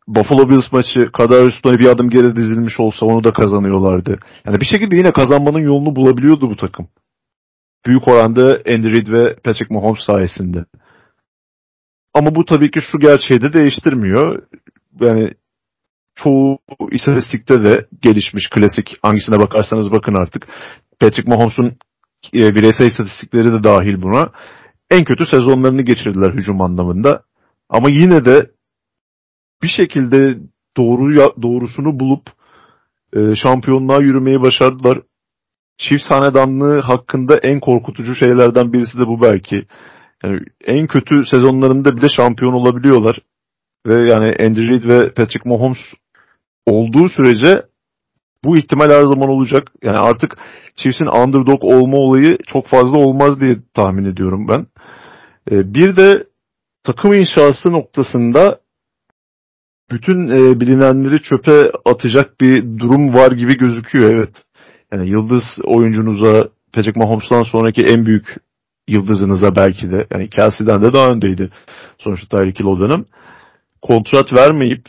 Buffalo Bills maçı kadar üstüne bir adım geri dizilmiş olsa onu da kazanıyorlardı. Yani bir şekilde yine kazanmanın yolunu bulabiliyordu bu takım. Büyük oranda Andy Reid ve Patrick Mahomes sayesinde. Ama bu tabii ki şu gerçeği de değiştirmiyor. Yani çoğu istatistikte de gelişmiş klasik hangisine bakarsanız bakın artık. Patrick Mahomes'un e, bireysel istatistikleri de dahil buna. En kötü sezonlarını geçirdiler hücum anlamında. Ama yine de bir şekilde doğru doğrusunu bulup e, şampiyonluğa yürümeyi başardılar. Çift hanedanlığı hakkında en korkutucu şeylerden birisi de bu belki. Yani en kötü sezonlarında bile şampiyon olabiliyorlar. Ve yani Andy Reid ve Patrick Mahomes olduğu sürece bu ihtimal her zaman olacak. Yani artık Chiefs'in underdog olma olayı çok fazla olmaz diye tahmin ediyorum ben. Ee, bir de takım inşası noktasında bütün e, bilinenleri çöpe atacak bir durum var gibi gözüküyor evet. Yani yıldız oyuncunuza Patrick Mahomes'tan sonraki en büyük yıldızınıza belki de yani Kelsey'den de daha öndeydi sonuçta Tyreek Hill o dönem. Kontrat vermeyip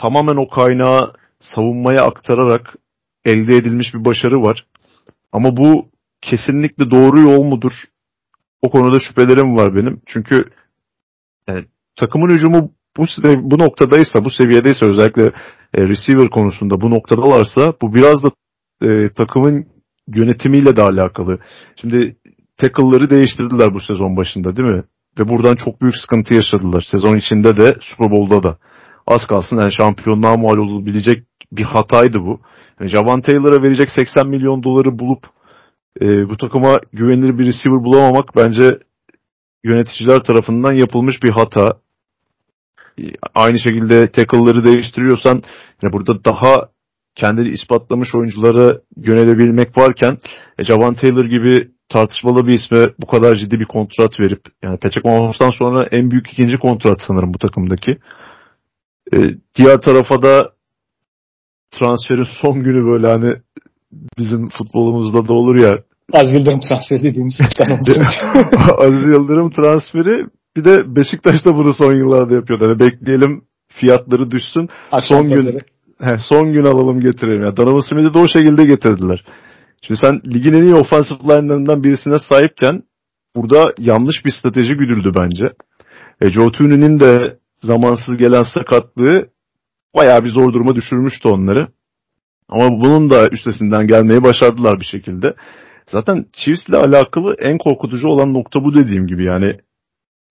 tamamen o kaynağı savunmaya aktararak elde edilmiş bir başarı var. Ama bu kesinlikle doğru yol mudur? O konuda şüphelerim var benim. Çünkü yani, takımın hücumu bu bu noktadaysa, bu seviyedeyse özellikle e, receiver konusunda bu noktadalarsa bu biraz da e, takımın yönetimiyle de alakalı. Şimdi tackle'ları değiştirdiler bu sezon başında değil mi? Ve buradan çok büyük sıkıntı yaşadılar. Sezon içinde de Super Bowl'da da. Az kalsın yani şampiyonluğa mal olabilecek bir hataydı bu. Yani Javan Taylor'a verecek 80 milyon doları bulup e, bu takıma güvenilir bir receiver bulamamak bence yöneticiler tarafından yapılmış bir hata. E, aynı şekilde tackle'ları değiştiriyorsan yani burada daha kendini ispatlamış oyunculara yönelebilmek varken e, Javan Taylor gibi tartışmalı bir isme bu kadar ciddi bir kontrat verip yani Patrick Mahomes'tan sonra en büyük ikinci kontrat sanırım bu takımdaki. E, diğer tarafa da transferin son günü böyle hani bizim futbolumuzda da olur ya. Aziz Yıldırım transferi dediğimiz Aziz Yıldırım transferi bir de Beşiktaş da bunu son yıllarda yapıyor. Hani bekleyelim fiyatları düşsün. Akşam son gün he, son gün alalım getirelim. Yani Donovan Smith'i de o şekilde getirdiler. Şimdi sen ligin en iyi offensive line'larından birisine sahipken burada yanlış bir strateji güdüldü bence. E, Joe Tooney'nin de zamansız gelen sakatlığı bayağı bir zor duruma düşürmüştü onları. Ama bunun da üstesinden gelmeyi başardılar bir şekilde. Zaten Chiefs ile alakalı en korkutucu olan nokta bu dediğim gibi yani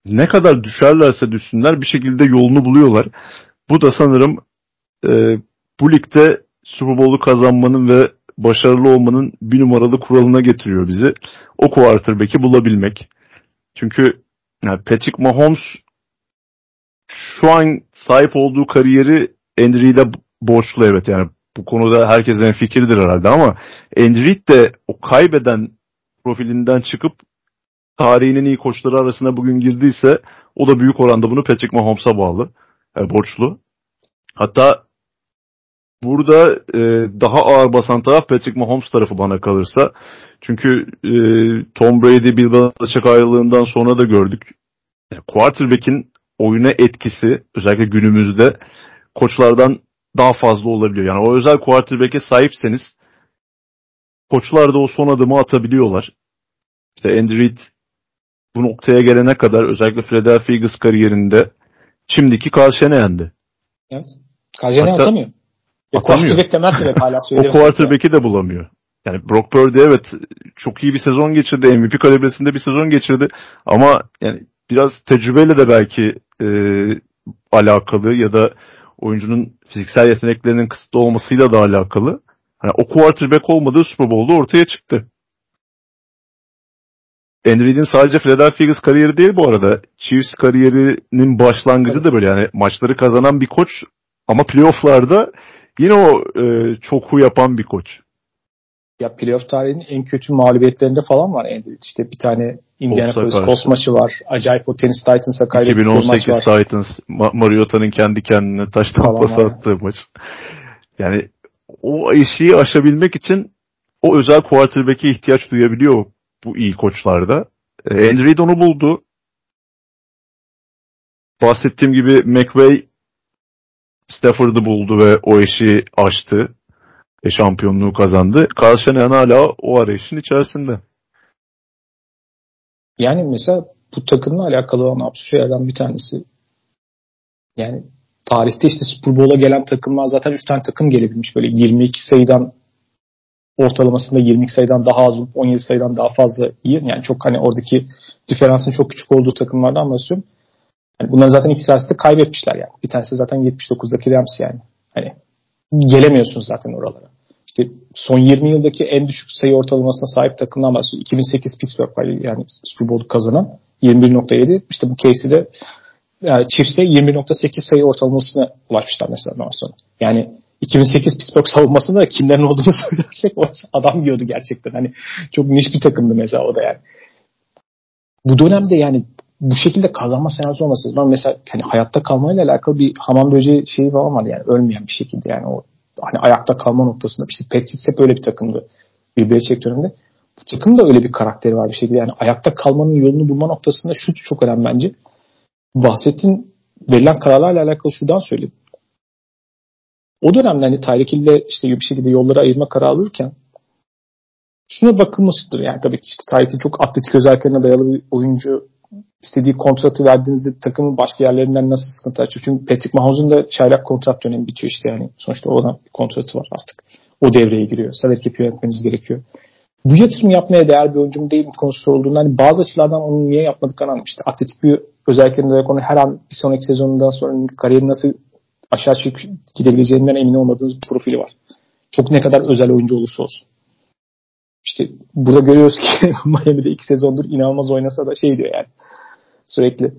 ne kadar düşerlerse düşsünler bir şekilde yolunu buluyorlar. Bu da sanırım e, bu ligde Super Bowl'u kazanmanın ve başarılı olmanın bir numaralı kuralına getiriyor bizi. O quarterback'i bulabilmek. Çünkü yani Patrick Mahomes şu an sahip olduğu kariyeri Andrew'de borçlu evet yani bu konuda herkesin fikirdir herhalde ama Andrew de o kaybeden profilinden çıkıp tarihinin iyi koçları arasında bugün girdiyse o da büyük oranda bunu Patrick Mahomes'a bağlı. E, borçlu. Hatta burada e, daha ağır basan taraf Patrick Mahomes tarafı bana kalırsa. Çünkü e, Tom Brady Bill Belichick ayrılığından sonra da gördük. Yani quarterback'in oyuna etkisi özellikle günümüzde koçlardan daha fazla olabiliyor. Yani o özel quarterback'e sahipseniz koçlar da o son adımı atabiliyorlar. İşte Andy Reid bu noktaya gelene kadar özellikle Philadelphia Eagles kariyerinde şimdiki Carl Shanahan'dı. Evet. Carl Shanahan atamıyor. Atamıyor. Quarterback demezsin hep hala O quarterback'i de bulamıyor. Yani Brock Purdy evet çok iyi bir sezon geçirdi. MVP kalibresinde bir sezon geçirdi. Ama yani biraz tecrübeyle de belki e, alakalı ya da oyuncunun fiziksel yeteneklerinin kısıtlı olmasıyla da alakalı. Hani o quarterback olmadığı Super Bowl'da ortaya çıktı. Andy sadece Philadelphia Eagles kariyeri değil bu arada. Chiefs kariyerinin başlangıcı da böyle yani maçları kazanan bir koç ama playofflarda yine o e, çoku yapan bir koç. Ya playoff tarihinin en kötü mağlubiyetlerinde falan var Andy İşte bir tane Indianapolis Colts maçı var. Acayip o Tennessee Titans'a kaybettiği maç var. 2018 Titans, Ma- Mariota'nın kendi kendine taş tampası attığı maç. Yani o eşiği aşabilmek için o özel quarterback'e ihtiyaç duyabiliyor bu iyi koçlarda. E, Andrew onu buldu. Bahsettiğim gibi McVay Stafford'ı buldu ve o eşiği aştı. E, şampiyonluğu kazandı. Carl Shanahan hala o arayışın içerisinde. Yani mesela bu takımla alakalı olan absürt şeylerden bir tanesi yani tarihte işte Super Bowl'a gelen takımlar zaten 3 tane takım gelebilmiş. Böyle 22 sayıdan ortalamasında 22 sayıdan daha az 17 sayıdan daha fazla iyi. Yani çok hani oradaki diferansın çok küçük olduğu takımlardan bahsediyorum. Yani bunların zaten ikisi arasında kaybetmişler yani. Bir tanesi zaten 79'daki Rams yani. Hani gelemiyorsun zaten oralara. İşte son 20 yıldaki en düşük sayı ortalamasına sahip takımdan bahsediyor. 2008 Pittsburgh var yani Super Bowl kazanan 21.7. İşte bu case'i de yani Chiefs'te 21.8 sayı ortalamasına ulaşmışlar mesela ondan sonra. Yani 2008 Pittsburgh savunmasında kimlerin olduğunu söylersek adam yiyordu gerçekten. Hani çok niş bir takımdı mesela o da yani. Bu dönemde yani bu şekilde kazanma senaryosu olması. Ben mesela hani hayatta kalmayla alakalı bir hamam böceği şeyi falan var yani ölmeyen bir şekilde yani o hani ayakta kalma noktasında işte Patriots hep öyle bir takımdı bir Belichick döneminde. Bu takım da öyle bir karakteri var bir şekilde yani ayakta kalmanın yolunu bulma noktasında şu çok önemli bence. Bahsettiğin verilen kararlarla alakalı şuradan söyleyeyim. o dönemde hani Tyreek ile işte bir şekilde yolları ayırma kararı alırken şuna bakılmıştır. Yani tabii ki işte Tyreek çok atletik özelliklerine dayalı bir oyuncu istediği kontratı verdiğinizde takımın başka yerlerinden nasıl sıkıntı açıyor? Çünkü Patrick Mahomes'un da çaylak kontrat dönemi bitiyor işte yani. Sonuçta oradan bir kontratı var artık. O devreye giriyor. Salary cap yönetmeniz gerekiyor. Bu yatırım yapmaya değer bir oyuncu mu değil mi konusu olduğunda hani bazı açılardan onu niye yapmadıklarını anladım. İşte atletik bir özelliklerinde de konu her an bir sonraki sezonundan sonra kariyerin nasıl aşağı çık gidebileceğinden emin olmadığınız bir profili var. Çok ne kadar özel oyuncu olursa olsun. İşte burada görüyoruz ki Miami'de iki sezondur inanılmaz oynasa da şey diyor yani sürekli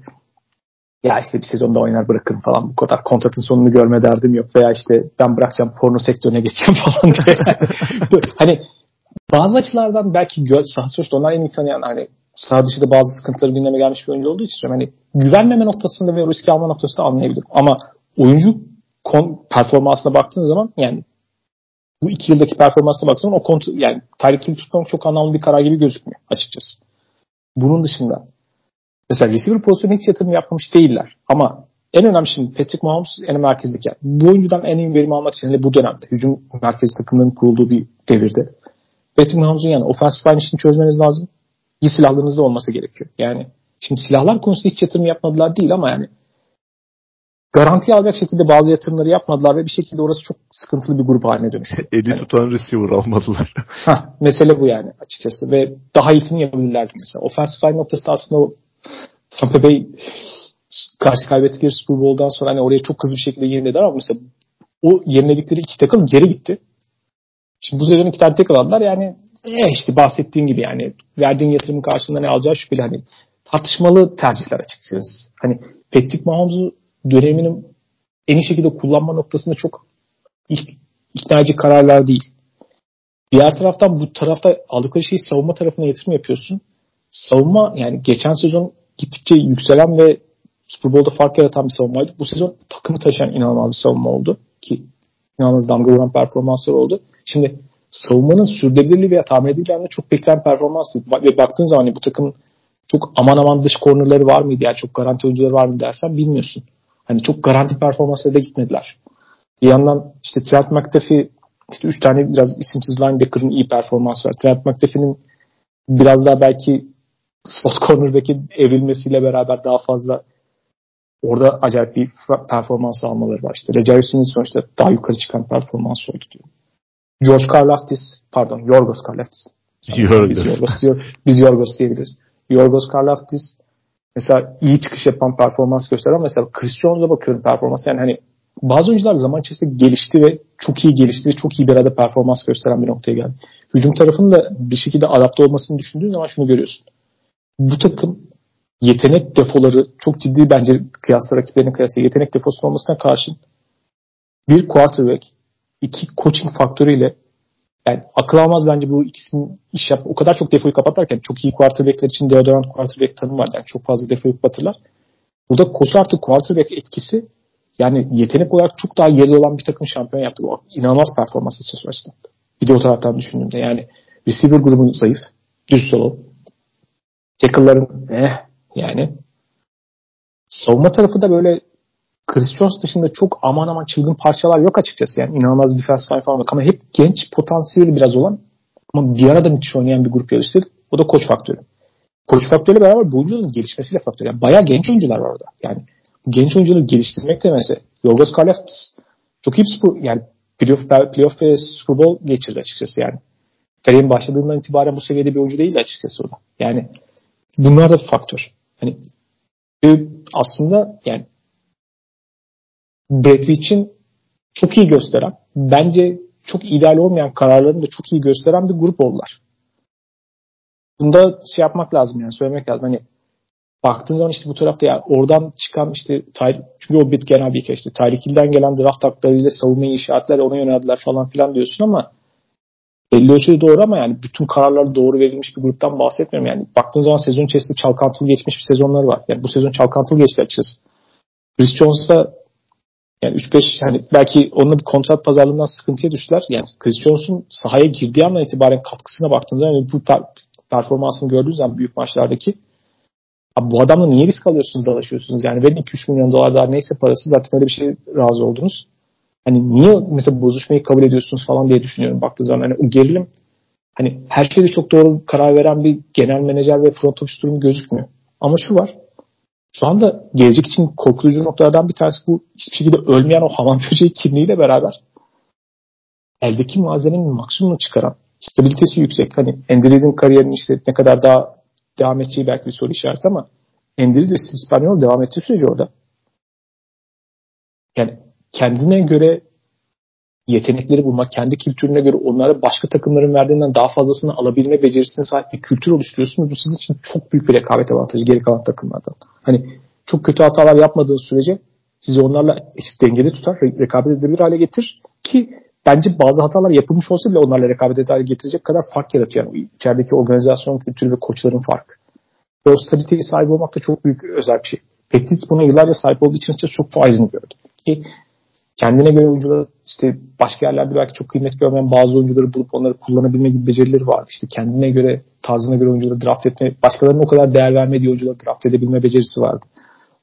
ya işte bir sezonda oynar bırakın falan bu kadar kontratın sonunu görme derdim yok veya işte ben bırakacağım porno sektörüne geçeceğim falan diye. hani bazı açılardan belki gö- sonuçta onlar en iyi tanıyan hani saha dışında bazı sıkıntıları gündeme gelmiş bir oyuncu olduğu için hani güvenmeme noktasında ve risk alma noktasında anlayabilirim. Ama oyuncu kon- performansına baktığın zaman yani bu iki yıldaki performansına zaman o kont yani Tyreek tutmak çok anlamlı bir karar gibi gözükmüyor açıkçası. Bunun dışında Mesela receiver pozisyonu hiç yatırım yapmamış değiller. Ama en önemli şimdi Patrick Mahomes en merkezdeki. Yani bu oyuncudan en iyi verim almak için hele bu dönemde hücum merkezi takımların kurulduğu bir devirde Patrick Mahomes'un yani offensive line işini çözmeniz lazım. İyi silahlarınız olması gerekiyor. Yani şimdi silahlar konusunda hiç yatırım yapmadılar değil ama yani garanti alacak şekilde bazı yatırımları yapmadılar ve bir şekilde orası çok sıkıntılı bir grup haline dönüştü. Eli yani, tutan receiver almadılar. Heh, mesele bu yani açıkçası ve daha iyisini yapabilirlerdi mesela. Offensive line noktasında aslında o Tampa Bay karşı kaybettikleri Super Bowl'dan sonra hani oraya çok hızlı bir şekilde yenilediler ama mesela o yeniledikleri iki takım geri gitti. Şimdi bu sezon iki tane tek aldılar yani eh işte bahsettiğim gibi yani verdiğin yatırımın karşılığında ne alacağı şüpheli hani tartışmalı tercihler açıkçası. Hani Patrick Mahomes'u döneminin en iyi şekilde kullanma noktasında çok ikna edici kararlar değil. Diğer taraftan bu tarafta aldıkları şeyi savunma tarafına yatırım yapıyorsun. Savunma yani geçen sezon gittikçe yükselen ve Super Bowl'da fark yaratan bir savunmaydı. Bu sezon takımı taşıyan inanılmaz bir savunma oldu ki inanılmaz damga vuran performanslar oldu. Şimdi savunmanın sürdürülebilirliği veya tahmin edilebilir çok beklenen performanstı. Ve baktığın zaman hani bu takımın çok aman aman dış kornerleri var mıydı? Yani çok garanti oyuncuları var mı dersen bilmiyorsun. Hani çok garanti performansla da gitmediler. Bir yandan işte Trent McDuffie işte üç tane biraz isimsiz linebacker'ın iyi performans var. Trent McDuffie'nin biraz daha belki slot cornerback'in evrilmesiyle beraber daha fazla orada acayip bir performans almaları var. İşte Rejairus'in sonuçta daha yukarı çıkan performans oldu diyor. George Karlaftis, pardon Yorgos Karlaftis. Yorgos. Biz Yorgos, diyor, biz Yorgos diyebiliriz. Yorgos Karlaftis mesela iyi çıkış yapan performans gösteren mesela Chris Jones'a bakıyorum performans yani hani bazı oyuncular zaman içerisinde gelişti ve çok iyi gelişti ve çok iyi bir arada performans gösteren bir noktaya geldi. Hücum tarafının da bir şekilde adapte olmasını düşündüğün zaman şunu görüyorsun bu takım yetenek defoları çok ciddi bence kıyasla rakiplerine kıyasla yetenek defosunun olmasına karşın bir quarterback, iki coaching faktörüyle yani akıl almaz bence bu ikisinin iş yap. O kadar çok defoyu kapatırken çok iyi quarterbackler için deodorant quarterback tanım var. Yani çok fazla defoyu kapatırlar. Burada koç artı quarterback etkisi yani yetenek olarak çok daha geri olan bir takım şampiyon yaptı. O inanılmaz performans açısından. Bir de o taraftan düşündüğümde yani receiver grubu zayıf. Dürüst olalım. Tackle'ların eh yani. Savunma tarafı da böyle Chris Jones dışında çok aman aman çılgın parçalar yok açıkçası. Yani inanılmaz defense line falan yok. Ama hep genç potansiyeli biraz olan ama bir arada müthiş oynayan bir grup yarıştır. O da koç faktörü. Koç faktörüyle beraber bu oyuncuların gelişmesiyle faktörü. Yani bayağı genç oyuncular var orada. Yani genç oyuncuları geliştirmek de mesela Yorgos Kalaftis çok iyi bir yani playoff, playoff ve Super Bowl geçirdi açıkçası yani. Kariyerin başladığından itibaren bu seviyede bir oyuncu değildi açıkçası o da. Yani Bunlar da bir faktör. Hani aslında yani Brad çok iyi gösteren, bence çok ideal olmayan kararlarını da çok iyi gösteren bir grup oldular. Bunda şey yapmak lazım yani söylemek lazım. Hani baktığın zaman işte bu tarafta ya oradan çıkan işte çünkü o bit genel bir işte Tyreek gelen draft haklarıyla savunmayı işaretler ona yöneldiler falan filan diyorsun ama belli ölçüde doğru ama yani bütün kararlar doğru verilmiş bir gruptan bahsetmiyorum. Yani baktığın zaman sezon içerisinde çalkantılı geçmiş bir sezonları var. Yani bu sezon çalkantılı geçti açıkçası. Chris Jones'a yani 3-5 yani belki onunla bir kontrat pazarlığından sıkıntıya düştüler. Yani Chris Jones'un sahaya girdiği andan itibaren katkısına baktığınız zaman bu performansını gördüğünüz zaman büyük maçlardaki Abi bu adamla niye risk alıyorsunuz dalaşıyorsunuz? Yani verin 2-3 milyon dolar daha neyse parası zaten öyle bir şey razı oldunuz. Hani niye mesela bozuşmayı kabul ediyorsunuz falan diye düşünüyorum baktığı zaman. Hani o gerilim hani her şeyde çok doğru karar veren bir genel menajer ve front office durumu gözükmüyor. Ama şu var. Şu anda gelecek için korkutucu noktalardan bir tanesi bu hiçbir şekilde ölmeyen o hamam böceği kimliğiyle beraber eldeki malzemenin maksimumunu çıkaran, stabilitesi yüksek. Hani Andy kariyerinin işte ne kadar daha devam edeceği belki bir soru işareti ama Andy Reid ve Steve Spaniol devam ettiği sürece orada. Yani kendine göre yetenekleri bulmak, kendi kültürüne göre onlara başka takımların verdiğinden daha fazlasını alabilme becerisine sahip bir kültür oluşturuyorsunuz. Bu sizin için çok büyük bir rekabet avantajı geri kalan takımlardan. Hani çok kötü hatalar yapmadığınız sürece sizi onlarla eşit dengede tutar, rekabet edebilir hale getir ki bence bazı hatalar yapılmış olsa bile onlarla rekabet eder getirecek kadar fark yaratıyor. Yani içerideki organizasyon kültürü ve koçların farkı. Ve o stabiliteye sahip olmak da çok büyük özel bir şey. Petit buna yıllarca sahip olduğu için çok faydını gördü. Ki kendine göre oyuncular işte başka yerlerde belki çok kıymet görmeyen bazı oyuncuları bulup onları kullanabilme gibi becerileri vardı. İşte kendine göre, tarzına göre oyuncuları draft etme, başkalarının o kadar değer vermediği oyuncuları draft edebilme becerisi vardı.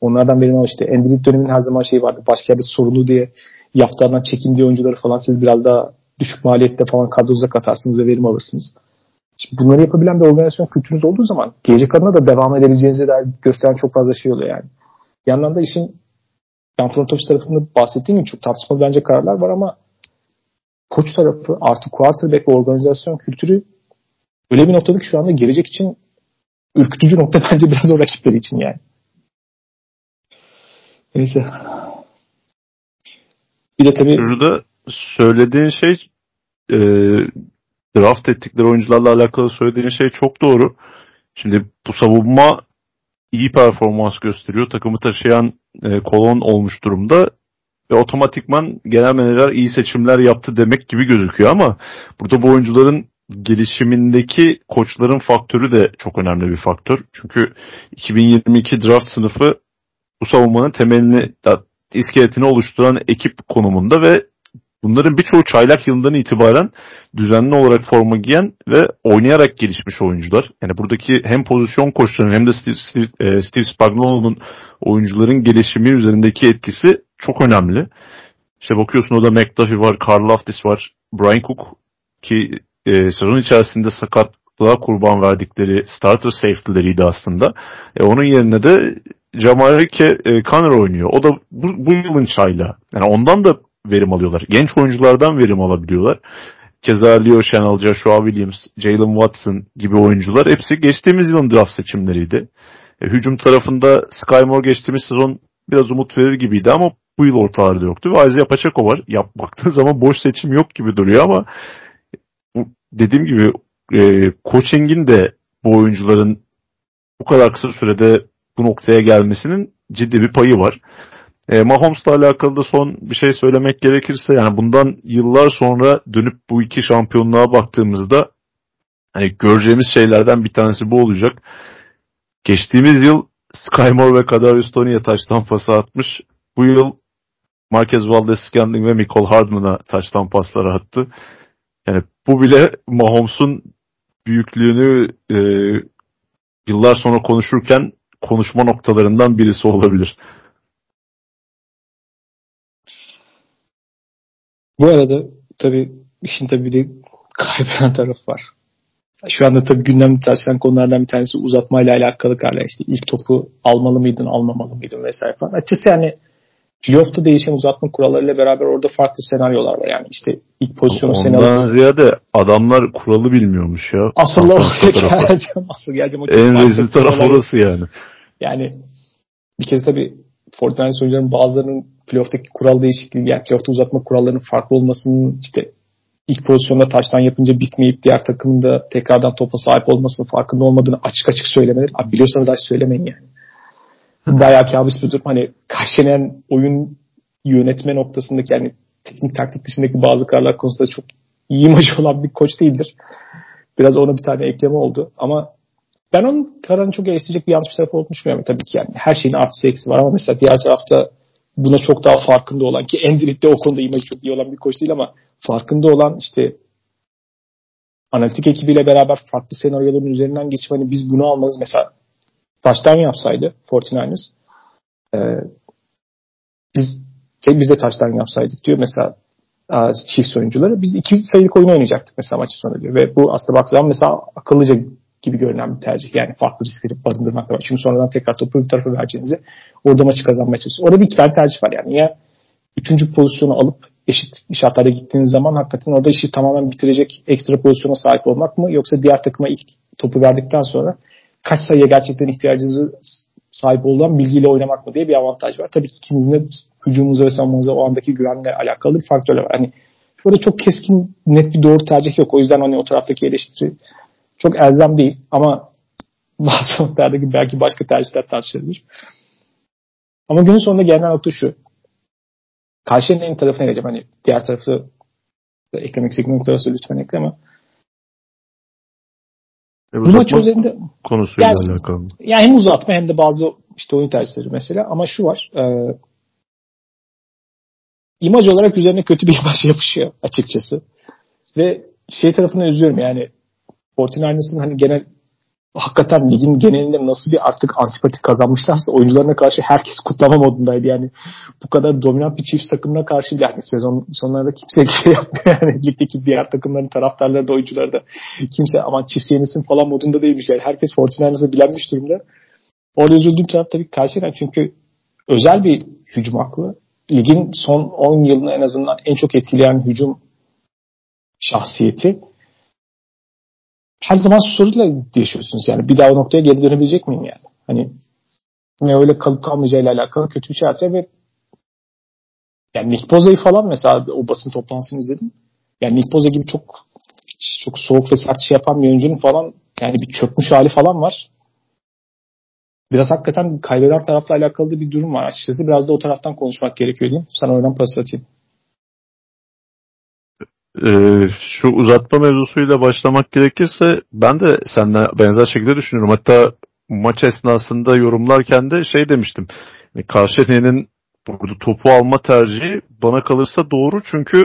Onlardan benim ama işte Endrit dönemin her zaman şey vardı. Başka yerde sorunu diye yaftardan çekindiği oyuncuları falan siz biraz daha düşük maliyette falan kadronuza katarsınız ve verim alırsınız. Şimdi bunları yapabilen bir organizasyon kültürünüz olduğu zaman gelecek adına da devam edebileceğinizi dair gösteren çok fazla şey oluyor yani. Bir yandan da işin yani front office tarafında bahsettiğim gibi çok tartışmalı bence kararlar var ama koç tarafı artı quarterback ve organizasyon kültürü öyle bir noktada ki şu anda gelecek için ürkütücü nokta bence biraz o rakipleri için yani. Neyse. Bir de tabii Burada söylediğin şey e, draft ettikleri oyuncularla alakalı söylediğin şey çok doğru. Şimdi bu savunma iyi performans gösteriyor. Takımı taşıyan e, kolon olmuş durumda ve otomatikman genel menajer iyi seçimler yaptı demek gibi gözüküyor ama burada bu oyuncuların gelişimindeki koçların faktörü de çok önemli bir faktör. Çünkü 2022 draft sınıfı bu savunmanın temelini, iskeletini oluşturan ekip konumunda ve bunların birçoğu çaylak yılından itibaren düzenli olarak forma giyen ve oynayarak gelişmiş oyuncular. Yani buradaki hem pozisyon koçlarının hem de Steve, Steve, e, Steve Spagnuolo'nun oyuncuların gelişimi üzerindeki etkisi çok önemli. İşte bakıyorsun o da McDuffie var, Carl Loftis var, Brian Cook ki e, sezon içerisinde sakatlığa kurban verdikleri starter safety'leriydi aslında. E, onun yerine de Jamarike e, Connor oynuyor. O da bu, bu yılın çayla. Yani ondan da verim alıyorlar. Genç oyunculardan verim alabiliyorlar. Keza Leo Chanel, Joshua Williams, Jalen Watson gibi oyuncular hepsi geçtiğimiz yılın draft seçimleriydi. E, hücum tarafında Sky Moore geçtiğimiz sezon biraz umut verir gibiydi ama bu yıl ortalarda yoktu. Ve Isaiah Pacheco var. Yap, baktığın zaman boş seçim yok gibi duruyor ama dediğim gibi e, coaching'in de bu oyuncuların bu kadar kısa sürede bu noktaya gelmesinin ciddi bir payı var. E, Mahomes'la alakalı da son bir şey söylemek gerekirse yani bundan yıllar sonra dönüp bu iki şampiyonluğa baktığımızda hani göreceğimiz şeylerden bir tanesi bu olacak. Geçtiğimiz yıl Sky Moore ve Kadarius Tony'ye taştan pası atmış. Bu yıl Marquez Valdez Scantling ve Michael Hardman'a taştan pasları attı. Yani bu bile Mahomes'un büyüklüğünü e, yıllar sonra konuşurken konuşma noktalarından birisi olabilir. Bu arada tabii işin tabii bir de kaybeden taraf var. Şu anda tabii gündemde tartışılan konulardan bir tanesi uzatmayla alakalı kararlar. İşte ilk topu almalı mıydın, almamalı mıydın vesaire falan. Açıkçası yani playoff'ta değişen uzatma kurallarıyla beraber orada farklı senaryolar var. Yani işte ilk pozisyonu sen Ondan ziyade adamlar kuralı bilmiyormuş ya. Asıl oraya geleceğim. Asıl geleceğim. O en rezil taraf orası yani. Yani bir kez tabii Fortnite oyuncuların bazılarının playoff'taki kural değişikliği yani playoff'ta uzatma kurallarının farklı olmasının işte ilk pozisyonda taştan yapınca bitmeyip diğer takımın da tekrardan topa sahip olmasının farkında olmadığını açık açık söylemeleri. Abi biliyorsanız da söylemeyin yani. Bayağı kabus bir durum. Hani karşılayan oyun yönetme noktasındaki yani teknik taktik dışındaki bazı kararlar konusunda çok iyi imajı olan bir koç değildir. Biraz ona bir tane ekleme oldu. Ama ben onun kararını çok eleştirecek bir yanlış bir tarafı olduğunu düşünmüyorum. Tabii ki yani her şeyin artısı eksi var ama mesela diğer tarafta buna çok daha farkında olan ki Endrit'te o konuda imajı çok iyi olan bir koç değil ama farkında olan işte analitik ekibiyle beraber farklı senaryoların üzerinden geçip hani biz bunu almalıyız. Mesela baştan yapsaydı 49ers e, biz biz de taştan yapsaydık diyor mesela çift oyuncuları. Biz iki sayılık oyun oynayacaktık mesela maçı sonu diyor. Ve bu aslında bak zaman mesela akıllıca gibi görünen bir tercih. Yani farklı riskleri barındırmak var. Çünkü sonradan tekrar topu bir tarafa vereceğinize orada maçı kazanmaya çalışıyorsunuz. Orada bir iki tane tercih var yani. Ya üçüncü pozisyonu alıp eşit şartlara gittiğiniz zaman hakikaten orada işi tamamen bitirecek ekstra pozisyona sahip olmak mı? Yoksa diğer takıma ilk topu verdikten sonra kaç sayıya gerçekten ihtiyacınızı sahip olan bilgiyle oynamak mı diye bir avantaj var. Tabii ki ikinizin de hücumunuza ve savunmanıza o andaki güvenle alakalı bir faktörler var. Hani burada çok keskin net bir doğru tercih yok. O yüzden hani o taraftaki eleştiri çok elzem değil ama bazı noktalardaki belki başka tercihler tartışılabilir. Ama günün sonunda gelinen nokta şu. Karşının en tarafına geleceğim. Hani diğer tarafı eklemek istediğim nokta varsa lütfen ekle ama e, bu maç üzerinde konusuyla yani, alakalı. Yani hem uzatma hem de bazı işte oyun tercihleri mesela ama şu var. E, imaj olarak üzerine kötü bir imaj yapışıyor açıkçası. Ve şey tarafını üzüyorum yani 49ers'ın hani genel hakikaten ligin genelinde nasıl bir artık antipatik kazanmışlarsa oyuncularına karşı herkes kutlama modundaydı. Yani bu kadar dominant bir çift takımına karşı yani sezon sonlarında kimse şey yapmıyor. Yani ligdeki diğer takımların taraftarları da oyuncuları da kimse aman çift yenilsin falan modunda değilmiş. Yani herkes 49ers'a bilenmiş durumda. Orada üzüldüğüm taraf tabii karşıdan çünkü özel bir hücum aklı. Ligin son 10 yılını en azından en çok etkileyen hücum şahsiyeti her zaman soruyla yaşıyorsunuz yani. Bir daha o noktaya geri dönebilecek miyim yani? Hani ne öyle kalıp kalmayacağıyla alakalı kötü bir şey ve yani Nick Boza'yı falan mesela o basın toplantısını izledim. Yani Nick Boza gibi çok çok soğuk ve sert şey yapan bir oyuncunun falan yani bir çökmüş hali falan var. Biraz hakikaten kaybeden tarafla alakalı bir durum var açıkçası. Biraz da o taraftan konuşmak gerekiyor diyeyim. Sana oradan pas atayım e, şu uzatma mevzusuyla başlamak gerekirse ben de seninle benzer şekilde düşünüyorum. Hatta maç esnasında yorumlarken de şey demiştim. Yani Karşıyaka'nın burada topu alma tercihi bana kalırsa doğru çünkü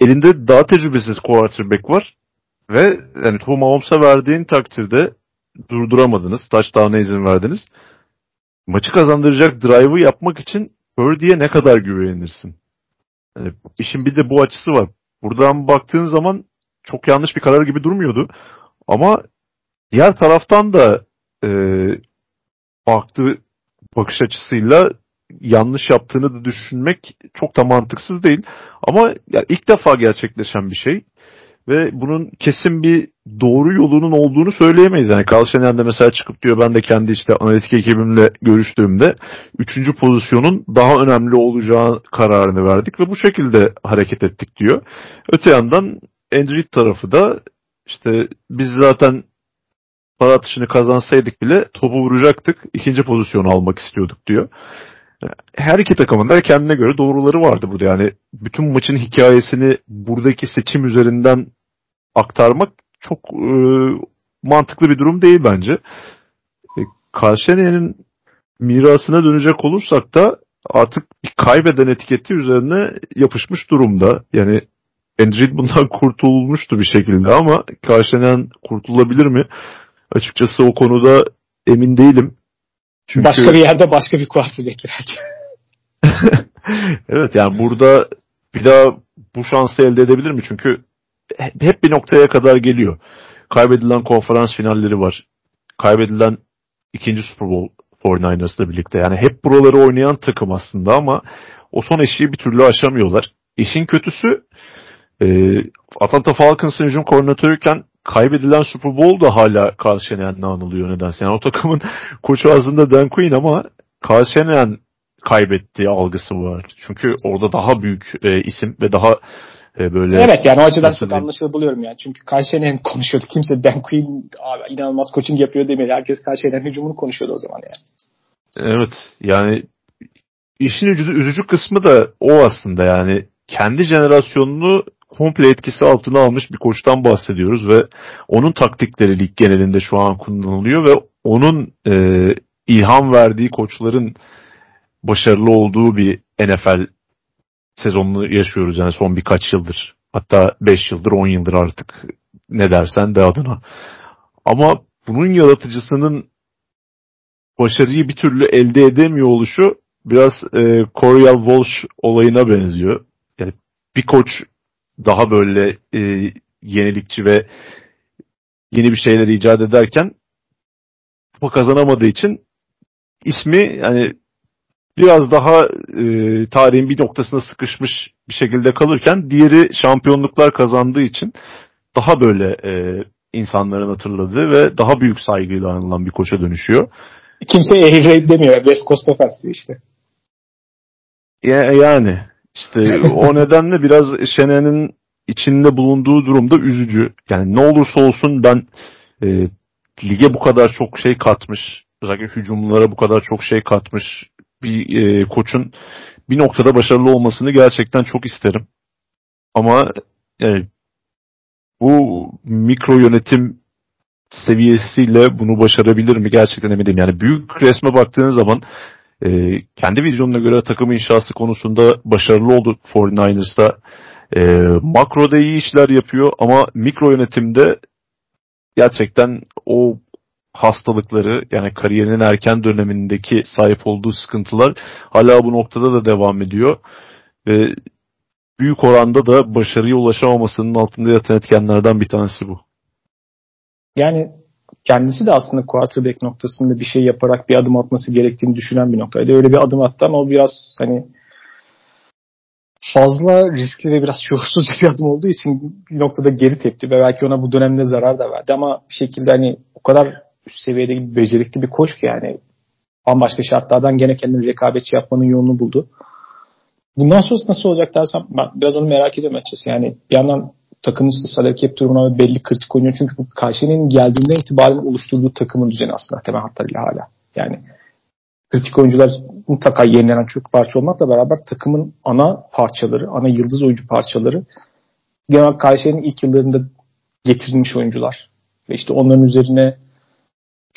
elinde daha tecrübesiz quarterback var ve yani topu Mahomes'a verdiğin takdirde durduramadınız. Touchdown'a izin verdiniz. Maçı kazandıracak drive'ı yapmak için Purdy'ye ne kadar güvenirsin? Yani işin bir de bu açısı var. Buradan baktığın zaman çok yanlış bir karar gibi durmuyordu. Ama diğer taraftan da e, baktığı bakış açısıyla yanlış yaptığını da düşünmek çok da mantıksız değil. Ama yani ilk defa gerçekleşen bir şey ve bunun kesin bir doğru yolunun olduğunu söyleyemeyiz. Yani Carl de mesela çıkıp diyor ben de kendi işte analitik ekibimle görüştüğümde üçüncü pozisyonun daha önemli olacağı kararını verdik ve bu şekilde hareket ettik diyor. Öte yandan Andrew tarafı da işte biz zaten para atışını kazansaydık bile topu vuracaktık. ikinci pozisyonu almak istiyorduk diyor. Her iki takımın da kendine göre doğruları vardı burada. Yani bütün maçın hikayesini buradaki seçim üzerinden aktarmak çok e, mantıklı bir durum değil bence. E, Karşıyener'in mirasına dönecek olursak da artık bir kaybeden etiketi üzerine yapışmış durumda. Yani Endrid bundan kurtulmuştu bir şekilde ama Karşıyener kurtulabilir mi? Açıkçası o konuda emin değilim. Çünkü... Başka bir yerde başka bir kuartı bekler. evet yani burada bir daha bu şansı elde edebilir mi? Çünkü hep bir noktaya kadar geliyor. Kaybedilen konferans finalleri var. Kaybedilen ikinci Super Bowl 49ers'la birlikte. Yani hep buraları oynayan takım aslında ama o son eşiği bir türlü aşamıyorlar. İşin kötüsü e, Atlanta Falcons'ın hücum koordinatörüyken kaybedilen Super Bowl da hala Carl Shanahan'la anılıyor nedense. Yani o takımın koçu aslında Dan Quinn ama Carl Shanahan kaybettiği algısı var. Çünkü orada daha büyük e, isim ve daha e, böyle Evet yani o açıdan çok anlaşılır buluyorum yani. Çünkü Karşıyenen konuşuyordu. Kimse Dan Quinn abi, inanılmaz coaching yapıyor demedi. Herkes Karşıyenen hücumunu konuşuyordu o zaman yani. Evet yani işin üzücü, üzücü kısmı da o aslında yani kendi jenerasyonunu komple etkisi altına almış bir koçtan bahsediyoruz ve onun taktikleri lig genelinde şu an kullanılıyor ve onun e, ilham verdiği koçların başarılı olduğu bir NFL sezonunu yaşıyoruz yani son birkaç yıldır. Hatta 5 yıldır 10 yıldır artık ne dersen de adına. Ama bunun yaratıcısının başarıyı bir türlü elde edemiyor oluşu biraz e, Coriel Walsh olayına benziyor. Yani bir koç daha böyle e, yenilikçi ve yeni bir şeyler icat ederken kupa kazanamadığı için ismi yani biraz daha e, tarihin bir noktasına sıkışmış bir şekilde kalırken diğeri şampiyonluklar kazandığı için daha böyle e, insanların hatırladığı ve daha büyük saygıyla anılan bir koça dönüşüyor. Kimse Air demiyor. West Coast Offense işte. Ya, yani işte o nedenle biraz Şener'in içinde bulunduğu durumda üzücü. Yani ne olursa olsun ben e, lige bu kadar çok şey katmış, özellikle hücumlara bu kadar çok şey katmış bir e, koçun bir noktada başarılı olmasını gerçekten çok isterim. Ama yani, bu mikro yönetim seviyesiyle bunu başarabilir mi gerçekten emin değilim. Yani büyük resme baktığınız zaman e, kendi vizyonuna göre takım inşası konusunda başarılı oldu 49ers'ta. E, makroda iyi işler yapıyor ama mikro yönetimde gerçekten o hastalıkları yani kariyerinin erken dönemindeki sahip olduğu sıkıntılar hala bu noktada da devam ediyor. Ve büyük oranda da başarıya ulaşamamasının altında yatan etkenlerden bir tanesi bu. Yani kendisi de aslında quarterback noktasında bir şey yaparak bir adım atması gerektiğini düşünen bir noktaydı. Öyle bir adım attı ama o biraz hani fazla riskli ve biraz şuursuzca bir adım olduğu için bir noktada geri tepti ve belki ona bu dönemde zarar da verdi ama bir şekilde hani o kadar üst seviyede bir becerikli bir koç ki yani bambaşka şartlardan gene kendini rekabetçi yapmanın yolunu buldu. Bundan sonrası nasıl olacak dersem ben biraz onu merak ediyorum açıkçası. Yani bir yandan takımın işte salary cap durumuna belli kritik oynuyor. Çünkü bu Kayseri'nin geldiğinden itibaren oluşturduğu takımın düzeni aslında temel hatlarıyla hala. Yani kritik oyuncular mutlaka yenilenen çok parça olmakla beraber takımın ana parçaları, ana yıldız oyuncu parçaları genel Kayseri'nin ilk yıllarında getirilmiş oyuncular. Ve işte onların üzerine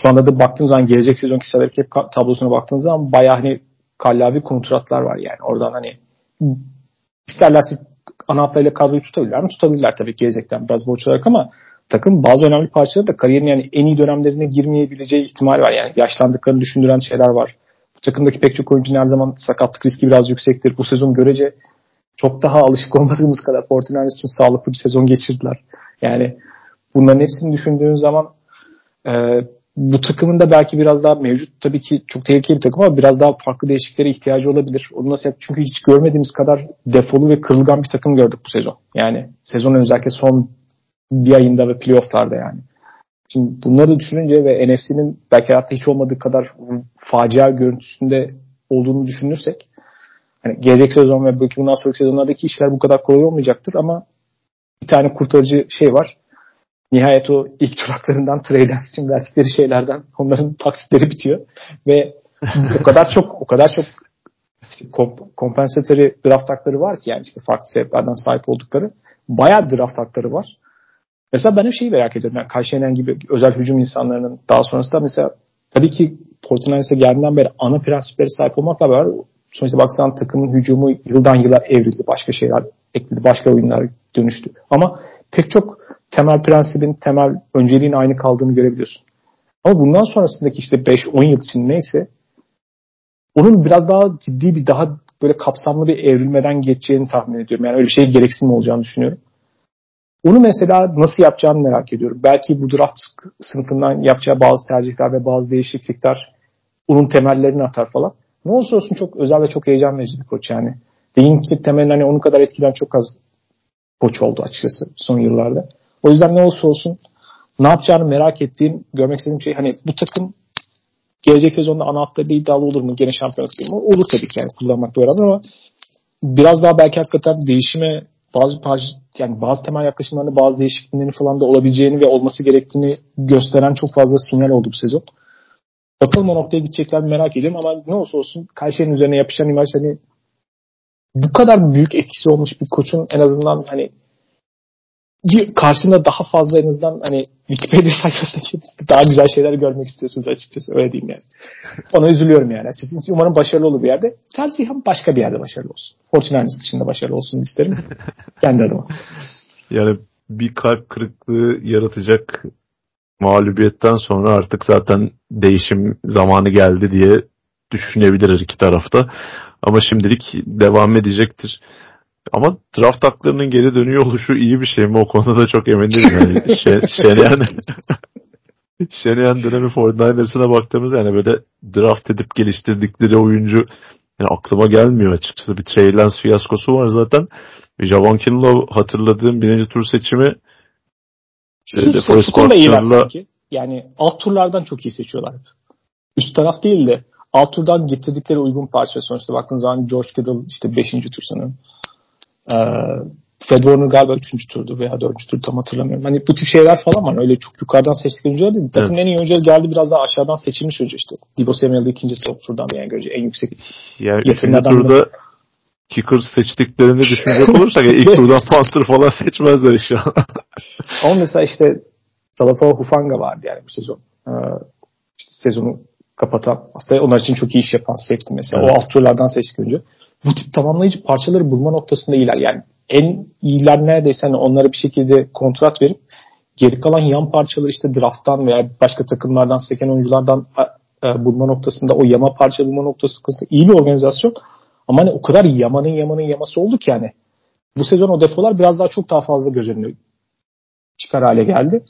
şu anda da baktığınız zaman gelecek sezonki salary cap tablosuna baktığınız zaman bayağı hani kallavi kontratlar var yani. Oradan hani isterlerse ana hatlarıyla kadroyu tutabilirler mi? Tutabilirler tabii gelecekten biraz borç olarak ama takım bazı önemli parçaları da kariyerin yani en iyi dönemlerine girmeyebileceği ihtimal var. Yani yaşlandıklarını düşündüren şeyler var. Bu takımdaki pek çok oyuncu her zaman sakatlık riski biraz yüksektir. Bu sezon görece çok daha alışık olmadığımız kadar 49ers için sağlıklı bir sezon geçirdiler. Yani bunların hepsini düşündüğün zaman e, bu takımın da belki biraz daha mevcut tabii ki çok tehlikeli bir takım ama biraz daha farklı değişikliklere ihtiyacı olabilir. Onu nasıl yap? Çünkü hiç görmediğimiz kadar defolu ve kırılgan bir takım gördük bu sezon. Yani sezonun özellikle son bir ayında ve playofflarda yani. Şimdi bunları düşününce ve NFC'nin belki hayatta hiç olmadığı kadar facia görüntüsünde olduğunu düşünürsek yani gelecek sezon ve belki bundan sonraki sezonlardaki işler bu kadar kolay olmayacaktır ama bir tane kurtarıcı şey var. Nihayet o ilk duraklarından Trey için verdikleri şeylerden onların taksitleri bitiyor ve o kadar çok o kadar çok işte komp- compensatory draft hakları var ki yani işte farklı sebeplerden sahip oldukları bayağı draft hakları var. Mesela ben hep şeyi merak ediyorum. Yani Kaşenen gibi özel hücum insanlarının daha sonrasında mesela tabii ki Fortnite'e geldiğinden beri ana prensipleri sahip olmakla beraber sonuçta baksan takımın hücumu yıldan yıla evrildi. Başka şeyler ekledi. Başka oyunlar dönüştü. Ama pek çok temel prensibin, temel önceliğin aynı kaldığını görebiliyorsun. Ama bundan sonrasındaki işte 5-10 yıl için neyse onun biraz daha ciddi bir daha böyle kapsamlı bir evrilmeden geçeceğini tahmin ediyorum. Yani öyle bir şey gereksinim olacağını düşünüyorum. Onu mesela nasıl yapacağını merak ediyorum. Belki bu draft sınıfından yapacağı bazı tercihler ve bazı değişiklikler onun temellerini atar falan. Ne olursa olsun çok özel ve çok heyecan verici bir koç yani. Deyin ki temelin hani onun kadar etkilen çok az koç oldu açıkçası son yıllarda. O yüzden ne olursa olsun ne yapacağını merak ettiğim, görmek istediğim şey hani bu takım gelecek sezonda ana hatlarıyla iddialı olur mu? Gene şampiyonluk değil mi? Olur tabii ki yani kullanmakla beraber ama biraz daha belki hakikaten değişime bazı yani bazı temel yaklaşımlarında bazı değişikliklerin falan da olabileceğini ve olması gerektiğini gösteren çok fazla sinyal oldu bu sezon. Bakalım o noktaya gidecekler merak ediyorum ama ne olursa olsun Kayseri'nin üzerine yapışan imaj hani bu kadar büyük etkisi olmuş bir koçun en azından hani bir karşında daha fazla en azından hani Wikipedia sayfasındaki daha güzel şeyler görmek istiyorsunuz açıkçası öyle diyeyim yani. Ona üzülüyorum yani açıkçası. Umarım başarılı olur bir yerde. Tercihim başka bir yerde başarılı olsun. Fortinanes dışında başarılı olsun isterim. Kendi adıma. Yani bir kalp kırıklığı yaratacak mağlubiyetten sonra artık zaten değişim zamanı geldi diye düşünebilir iki tarafta. Ama şimdilik devam edecektir. Ama draft haklarının geri dönüyor oluşu iyi bir şey mi? O konuda da çok emin değilim. Yani Şeneyen, Şeneyen dönemi 49ers'ına baktığımız yani böyle draft edip geliştirdikleri oyuncu yani aklıma gelmiyor açıkçası. Bir Trey Lance fiyaskosu var zaten. Javon Kinlaw hatırladığım birinci tur seçimi şu, şu konuda iyiler sanki. Yani alt turlardan çok iyi seçiyorlar. Üst taraf değil de alt turdan getirdikleri uygun parça sonuçta baktığınız zaman George Kittle işte 5. tur sanırım. Ee, Fred Warner galiba 3. turdu veya 4. tur tam hatırlamıyorum. Hani bu tip şeyler falan var. Öyle çok yukarıdan seçtikleri oyuncular değil. Takımın evet. en iyi oyuncuları geldi biraz daha aşağıdan seçilmiş oyuncu işte. Divo Samuel'de ikinci top turdan yani görece en yüksek. Yani üçüncü turda kicker seçtiklerini düşünecek olursak ilk turdan Panther falan seçmezler inşallah. Ama mesela işte Talafao Hufanga vardı yani bu sezon. Ee, işte sezonu kapatan aslında onlar için çok iyi iş yapan safety mesela. Evet. O alt turlardan seçtik önce. Bu tip tamamlayıcı parçaları bulma noktasında iyiler. Yani en iyiler neredeyse hani onlara bir şekilde kontrat verip geri kalan yan parçaları işte drafttan veya başka takımlardan seken oyunculardan e, bulma noktasında o yama parça bulma noktası iyi bir organizasyon. Ama hani o kadar yamanın yamanın yaması oldu ki yani. Bu sezon o defolar biraz daha çok daha fazla göz önüne çıkar hale geldi.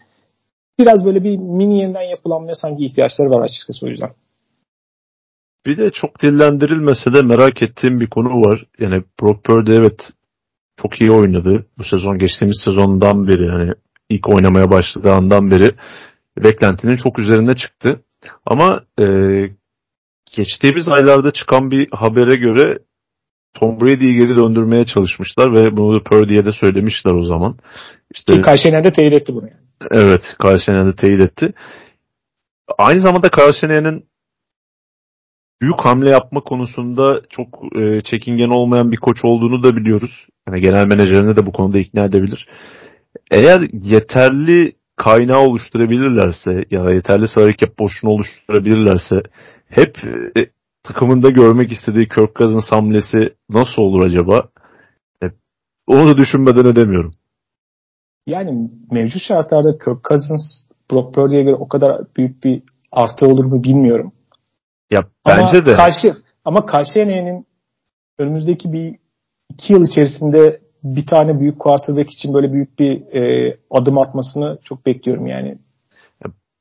Biraz böyle bir mini yeniden yapılanmaya sanki ihtiyaçları var açıkçası o yüzden. Bir de çok dillendirilmese de merak ettiğim bir konu var. Yani Brock Purdy evet çok iyi oynadı. Bu sezon geçtiğimiz sezondan beri hani ilk oynamaya başladığı andan beri beklentinin çok üzerinde çıktı. Ama e, geçtiğimiz aylarda çıkan bir habere göre Tom Brady'yi geri döndürmeye çalışmışlar ve bunu Purdy'ye de söylemişler o zaman. İşte, Shanahan teyit etti bunu. Yani. Evet, Kyle Shanahan teyit etti. Aynı zamanda Kyle büyük hamle yapma konusunda çok e, çekingen olmayan bir koç olduğunu da biliyoruz. Yani genel menajerini de bu konuda ikna edebilir. Eğer yeterli kaynağı oluşturabilirlerse ya da yeterli salary cap boşluğunu oluşturabilirlerse hep e, takımında görmek istediği Kirk Cousins hamlesi nasıl olur acaba? E, onu da düşünmeden edemiyorum. Yani mevcut şartlarda Kirk Cousins Brock Purdy'ye göre o kadar büyük bir artı olur mu bilmiyorum. Ya bence ama de. Karşı, ama karşı yeneğinin önümüzdeki bir iki yıl içerisinde bir tane büyük quarterback için böyle büyük bir e, adım atmasını çok bekliyorum yani.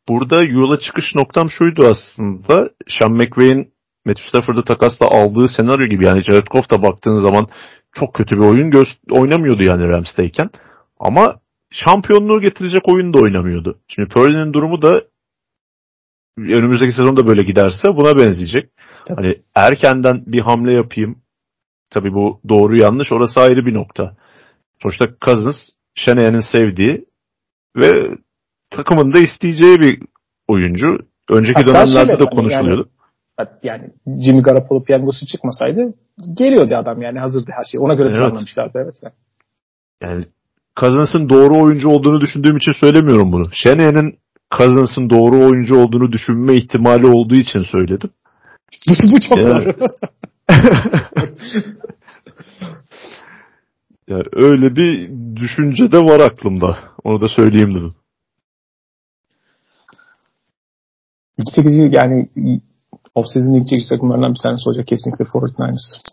Burada yola çıkış noktam şuydu aslında. Sean McVay'in Matthew Stafford'ı takasla aldığı senaryo gibi yani Jared Goff da baktığın zaman çok kötü bir oyun oynamıyordu yani Rams'teyken. Ama şampiyonluğu getirecek oyun da oynamıyordu. Şimdi Purdy'nin durumu da önümüzdeki sezonda böyle giderse buna benzeyecek. Tabii. Hani erkenden bir hamle yapayım. Tabii bu doğru yanlış orası ayrı bir nokta. Sonuçta Cousins Shanahan'ın sevdiği ve takımın da isteyeceği bir oyuncu. Önceki Hatta dönemlerde de konuşuluyordu. Yani, yani Jimmy Garoppolo piyangosu çıkmasaydı geliyordu adam yani hazırdı her şey. Ona göre evet. planlamışlardı evet. Yani. Cousins'ın doğru oyuncu olduğunu düşündüğüm için söylemiyorum bunu. Shanahan'ın Cousins'ın doğru oyuncu olduğunu düşünme ihtimali olduğu için söyledim. Bu çok yani... yani öyle bir düşünce de var aklımda. Onu da söyleyeyim dedim. İlk çekici yani off-season ilk takımlarından bir tanesi olacak kesinlikle 49ers.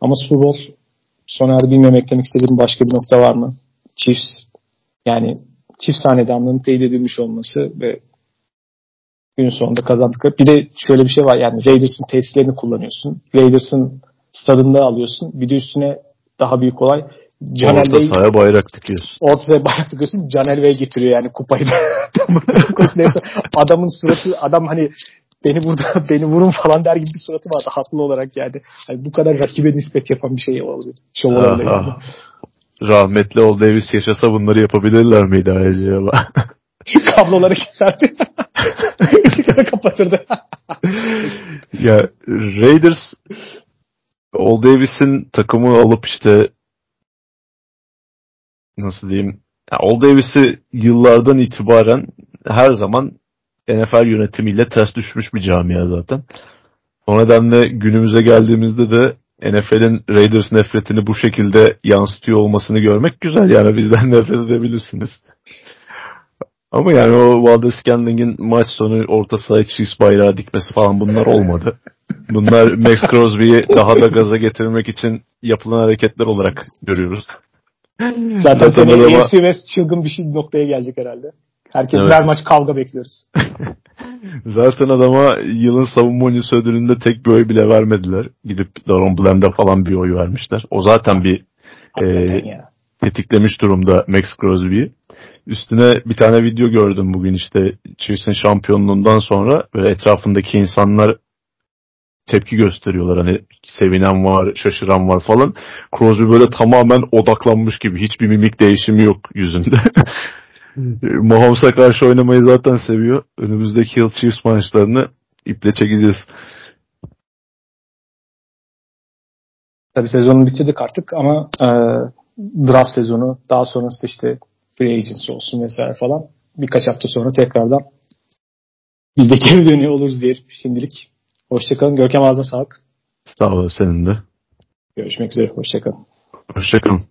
Ama Super Bowl Soner bilmem eklemek istediğim başka bir nokta var mı? Chiefs yani çift hanedanlığın teyit edilmiş olması ve gün sonunda kazandıkları. Bir de şöyle bir şey var yani Raiders'ın tesislerini kullanıyorsun. Raiders'ın stadında alıyorsun. Bir de üstüne daha büyük olay Caner Orta Bey, sahaya bayrak tıkıyorsun. Orta sahaya bayrak tıkıyorsun. Caner Bey getiriyor yani kupayı da. Adamın suratı adam hani beni burada beni vurun falan der gibi bir suratı vardı haklı olarak yani. yani bu kadar rakibe nispet yapan bir şey olabilir. Şov olabilir yani. Rahmetli Ol Davis yaşasa bunları yapabilirler miydi acaba? Kabloları keserdi. Işıkları kapatırdı. ya Raiders Ol Davis'in takımı alıp işte nasıl diyeyim ya Ol Davis'i yıllardan itibaren her zaman NFL yönetimiyle ters düşmüş bir camia zaten. O nedenle günümüze geldiğimizde de NFL'in Raiders nefretini bu şekilde yansıtıyor olmasını görmek güzel yani bizden nefret edebilirsiniz. Ama yani o Valdez Scandling'in maç sonu orta sahaya Chiefs bayrağı dikmesi falan bunlar olmadı. Bunlar Max Crosby'yi daha da gaza getirmek için yapılan hareketler olarak görüyoruz. Zaten adama... AFC West çılgın bir şey noktaya gelecek herhalde. Herkes evet. her maç kavga bekliyoruz. Zaten adama yılın savunma oyuncusu ödülünde tek bir oy bile vermediler. Gidip Daron Bland'a falan bir oy vermişler. O zaten bir e, tetiklemiş durumda Max Crosby'yi. Üstüne bir tane video gördüm bugün işte Chiefs'in şampiyonluğundan sonra ve etrafındaki insanlar tepki gösteriyorlar. Hani sevinen var, şaşıran var falan. Crosby böyle tamamen odaklanmış gibi. Hiçbir mimik değişimi yok yüzünde. Mahomes'a karşı oynamayı zaten seviyor. Önümüzdeki yıl Chiefs maçlarını iple çekeceğiz. Tabi sezonu bitirdik artık ama e, draft sezonu daha sonrasında işte free agency olsun vesaire falan birkaç hafta sonra tekrardan biz de geri dönüyor oluruz diye şimdilik. Hoşçakalın. Görkem ağzına sağlık. Sağ ol senin de. Görüşmek üzere. Hoşçakalın. Hoşçakalın.